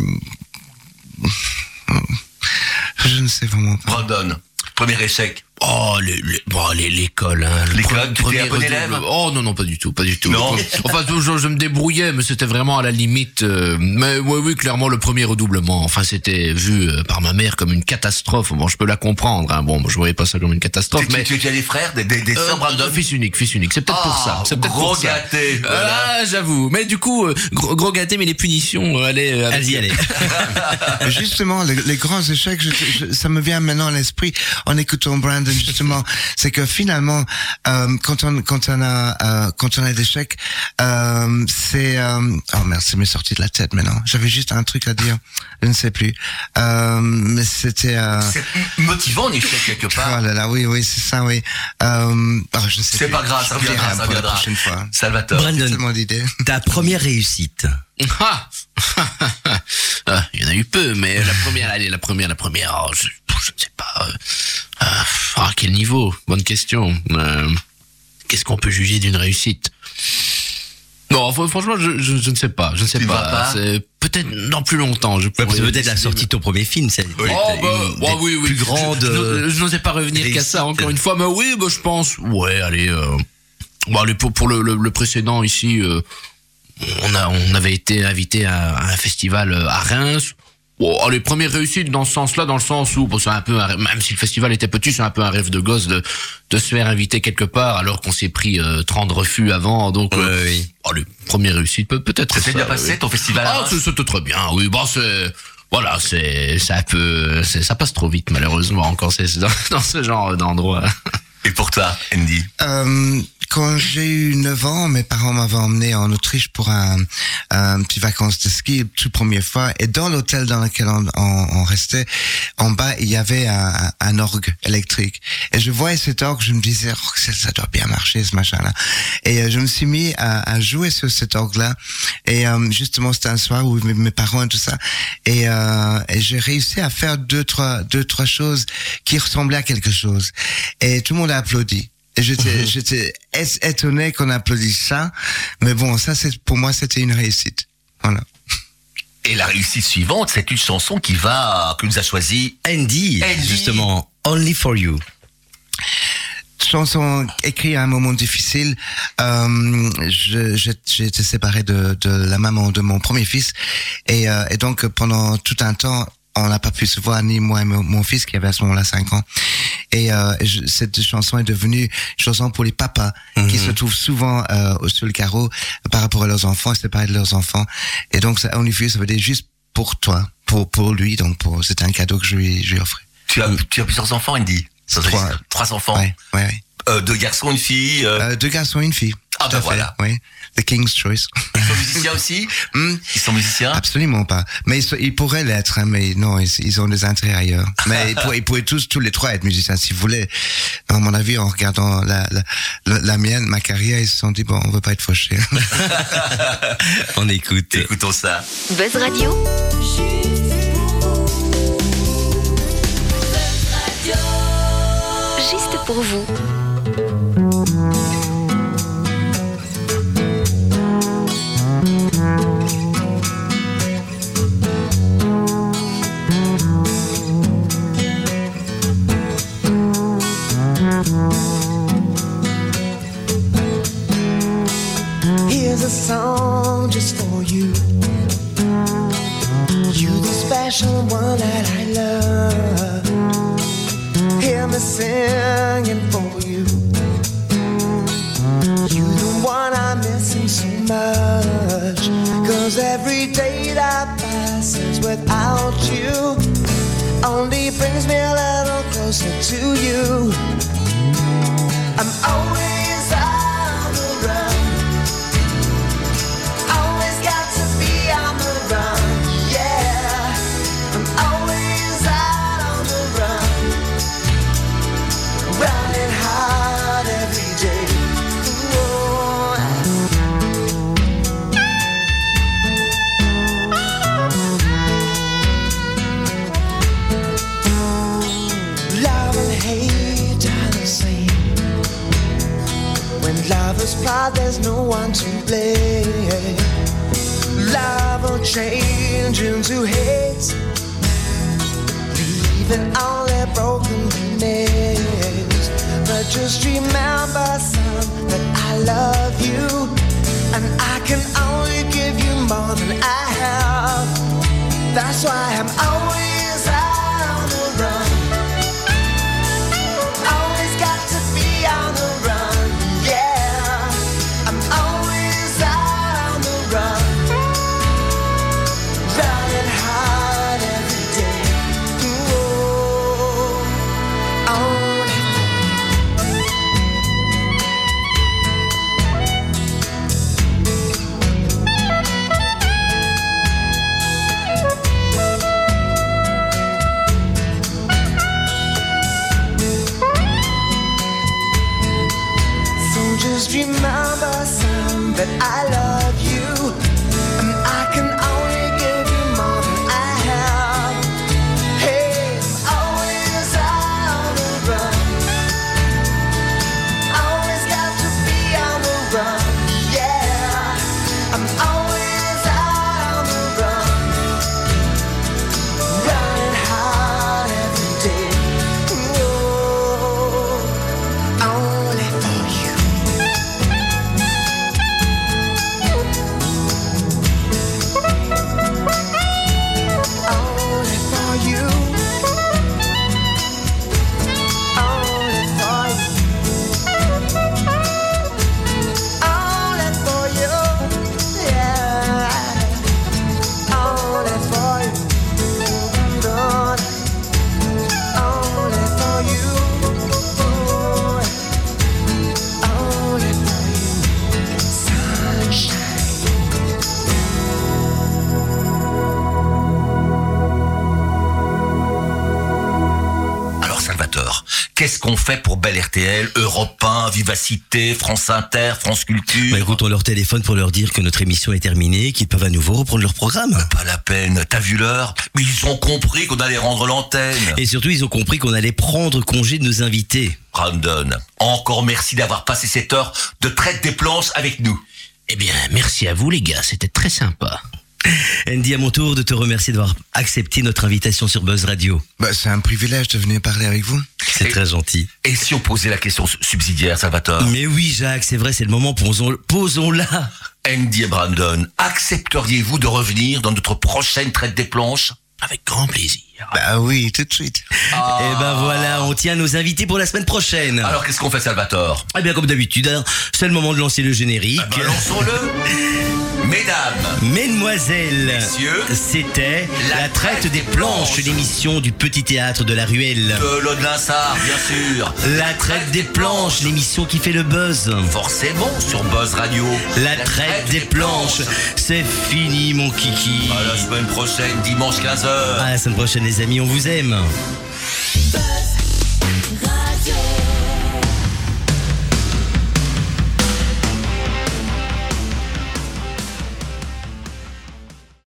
S3: je ne sais vraiment pas.
S1: Brandon, premier échec.
S4: Oh, les, les- bon, les- l'école, hein. Le
S1: L'école, tu un bon élève
S4: Oh non, non, pas du tout, pas du tout.
S1: Non.
S4: Enfin, je, je me débrouillais, mais c'était vraiment à la limite. euh, mais oui, oui, clairement, le premier redoublement. Enfin, c'était vu euh, par ma mère comme une catastrophe. Bon, je peux la comprendre. Hein. Bon, je voyais pas ça comme une catastrophe,
S1: Tu,
S4: mais...
S1: tu, tu as des frères, des, des, des
S4: Euh,
S1: sœurs, Brandon
S4: fils unique, fils unique. C'est peut-être pour
S1: Ah,
S4: ça. C'est peut-être
S1: gros
S4: pour ça.
S1: gâté, voilà.
S4: Ah, j'avoue. Mais du coup, euh, gros, gros gâté, mais les punitions, euh, euh, avec-
S2: Allez-y, allez.
S3: Justement, les, les grands échecs, je- je- ça me vient maintenant à l'esprit en écoutant Brandon. Justement, c'est que finalement, euh, quand on quand on a euh, quand on a des échecs, euh, c'est euh, oh merde, c'est m'est sorti de la tête maintenant. J'avais juste un truc à dire, je ne sais plus. Euh, mais c'était. Euh,
S1: C'est motivant un échec quelque
S3: oh
S1: part.
S3: là là, oui, oui, c'est ça, oui. Euh, oh, je ne sais
S1: C'est pas grave, ça reviendra, ça
S3: pour la
S1: reviendra.
S3: prochaine fois.
S1: Salvatore.
S2: Brandon,
S3: tellement d'idées.
S2: ta première réussite.
S4: Ah Ah, Il y en a eu peu, mais la première, allez, la première, la première, oh, je, je ne sais pas. Euh, ah, à quel niveau Bonne question. Euh, Qu'est-ce qu'on peut juger d'une réussite? Non, fr- franchement, je, je, je ne sais pas. Je ne sais
S1: Tu
S4: pas. peut-être dans plus longtemps. Je
S2: Ouais, peut-être la sortie de ton premier film, c'est
S4: Oh, bah, ouais, oui, oui.
S2: plus grande.
S4: Je, je-
S2: euh,
S4: je n'osais pas revenir qu'à ça encore une fois, mais oui, bah, je pense. Ouais, allez. Euh, allez, pour, pour le, le, le précédent ici, euh, on a, on avait été invité à, à un festival à Reims. Bon, allez, première réussite dans ce sens-là, dans le sens où, bon, c'est un peu, un même si le festival était petit, c'est un peu un rêve de gosse de, de se faire inviter quelque part, alors qu'on s'est pris euh, 30 refus avant. Donc, euh,
S2: oui.
S4: allez, première réussite, peut- peut-être.
S1: Ça s'est
S4: ça,
S1: bien
S4: oui.
S1: passé ton festival
S4: Ah, c'est- c'était très bien. Oui, bon, c'est voilà, c'est c'est un peu, c'est- ça passe trop vite malheureusement encore c'est dans, dans ce genre d'endroit.
S1: Et pour toi, Andy?
S3: Euh, quand j'ai eu 9 ans, mes parents m'avaient emmené en Autriche pour un, un petit vacances de ski, toute première fois. Et dans l'hôtel dans lequel on, restait, en bas, il y avait un, orgue électrique. Et je voyais cet orgue, je me disais, oh, ça, doit bien marcher, ce machin-là. Et euh, je me suis mis à, jouer sur cet orgue-là. Et euh, justement, c'était un soir où mes, mes parents et tout ça. Et, euh, et j'ai réussi à faire deux trois, deux, trois choses qui ressemblaient à quelque chose. Et tout le monde a applaudi. Et j'étais, j'étais es- étonné qu'on applaudisse ça. Mais bon, ça, c'est, pour moi, c'était une réussite. Voilà.
S1: Et la réussite suivante, c'est une chanson qui va, que nous a choisi
S2: Andy,
S1: Andy.
S2: justement, Only for You.
S3: chanson écrite à un moment difficile. Euh, j'ai été séparé de, de la maman de mon premier fils et, euh, et donc pendant tout un temps on n'a pas pu se voir ni moi et mon, fils qui avait à ce moment-là 5 ans et euh, je- cette chanson est devenue une chanson pour les papas qui se trouvent souvent euh, sur le carreau par rapport à leurs enfants séparés de leurs enfants et donc ça Only for You, ça veut dire juste pour toi pour pour lui donc pour c'était un cadeau que je lui je lui offrais
S1: Tu as, tu as plusieurs enfants, Andy
S3: Trois.
S1: Trois enfants.
S3: ouais ouais, ouais.
S1: Euh, deux garçons, une fille. euh,
S3: Euh, deux garçons et une fille
S1: Ah, ben
S3: fait,
S1: voilà.
S3: oui The King's Choice
S1: Ils sont musiciens aussi
S3: Hmm.
S1: Ils sont musiciens
S3: Absolument pas. Mais ils, sont- ils pourraient l'être, hein, mais non, ils, ils ont des intérêts ailleurs. Mais ils, pourraient, ils pourraient tous, tous les trois être musiciens si vous voulez. À mon avis, en regardant la, la, la, la mienne, ma carrière, ils se sont dit, bon, on veut pas être fauchés.
S2: On écoute.
S1: Écoutons ça.
S7: Buzz Radio, juste pour vous.
S5: Song just for you. You, the special one that I love. Hear me singing for you. You, the one I'm missing so much. Cause every day that passes without you only brings me a little closer to you. I'm always there's no one to blame. Love will change into hate, leaving only broken remains. But just remember, son, that I love you, and I can only give you more than I have. That's why I'm always
S1: fait pour Belle RTL, Europe 1, Vivacité, France Inter, France Culture
S2: Bah écoute, on leur téléphone pour leur dire que notre émission est terminée, qu'ils peuvent à nouveau reprendre leur programme.
S1: Pas la peine, t'as vu l'heure? Mais ils ont compris qu'on allait rendre l'antenne.
S2: Et surtout, ils ont compris qu'on allait prendre congé de nos invités.
S1: Brandon, encore merci d'avoir passé cette heure de traite des planches avec nous.
S4: Eh bien, merci à vous les gars, c'était très sympa.
S2: Andy, à mon tour de te remercier d'avoir accepté notre invitation sur Buzz Radio.
S3: Bah, c'est un privilège de venir parler avec vous.
S2: C'est très gentil.
S1: Et si on posait la question su- subsidiaire, Salvatore?
S2: Mais oui, Jacques, c'est vrai, c'est le moment, posons- posons-la.
S1: Andy et Brandon, accepteriez-vous de revenir dans notre prochaine traite des planches?
S4: Avec grand plaisir.
S3: Bah oui, tout de suite.
S2: Et ben voilà, on tient nos invités pour la semaine prochaine.
S1: Alors qu'est-ce qu'on fait, Salvatore?
S2: Eh bien, comme d'habitude, hein, c'est le moment de lancer le générique.
S1: Ah bah, Lançons-le Mesdames,
S2: Mesdemoiselles,
S1: Messieurs,
S2: c'était La traite des planches, l'émission du petit théâtre de la ruelle.
S1: de l'Aude Linsard, bien sûr.
S2: La traite des planches, l'émission qui fait le buzz.
S1: Forcément sur Buzz Radio.
S2: La traite des planches, c'est fini mon kiki.
S1: À la semaine prochaine, dimanche 15h.
S2: À la semaine prochaine les amis, on vous aime.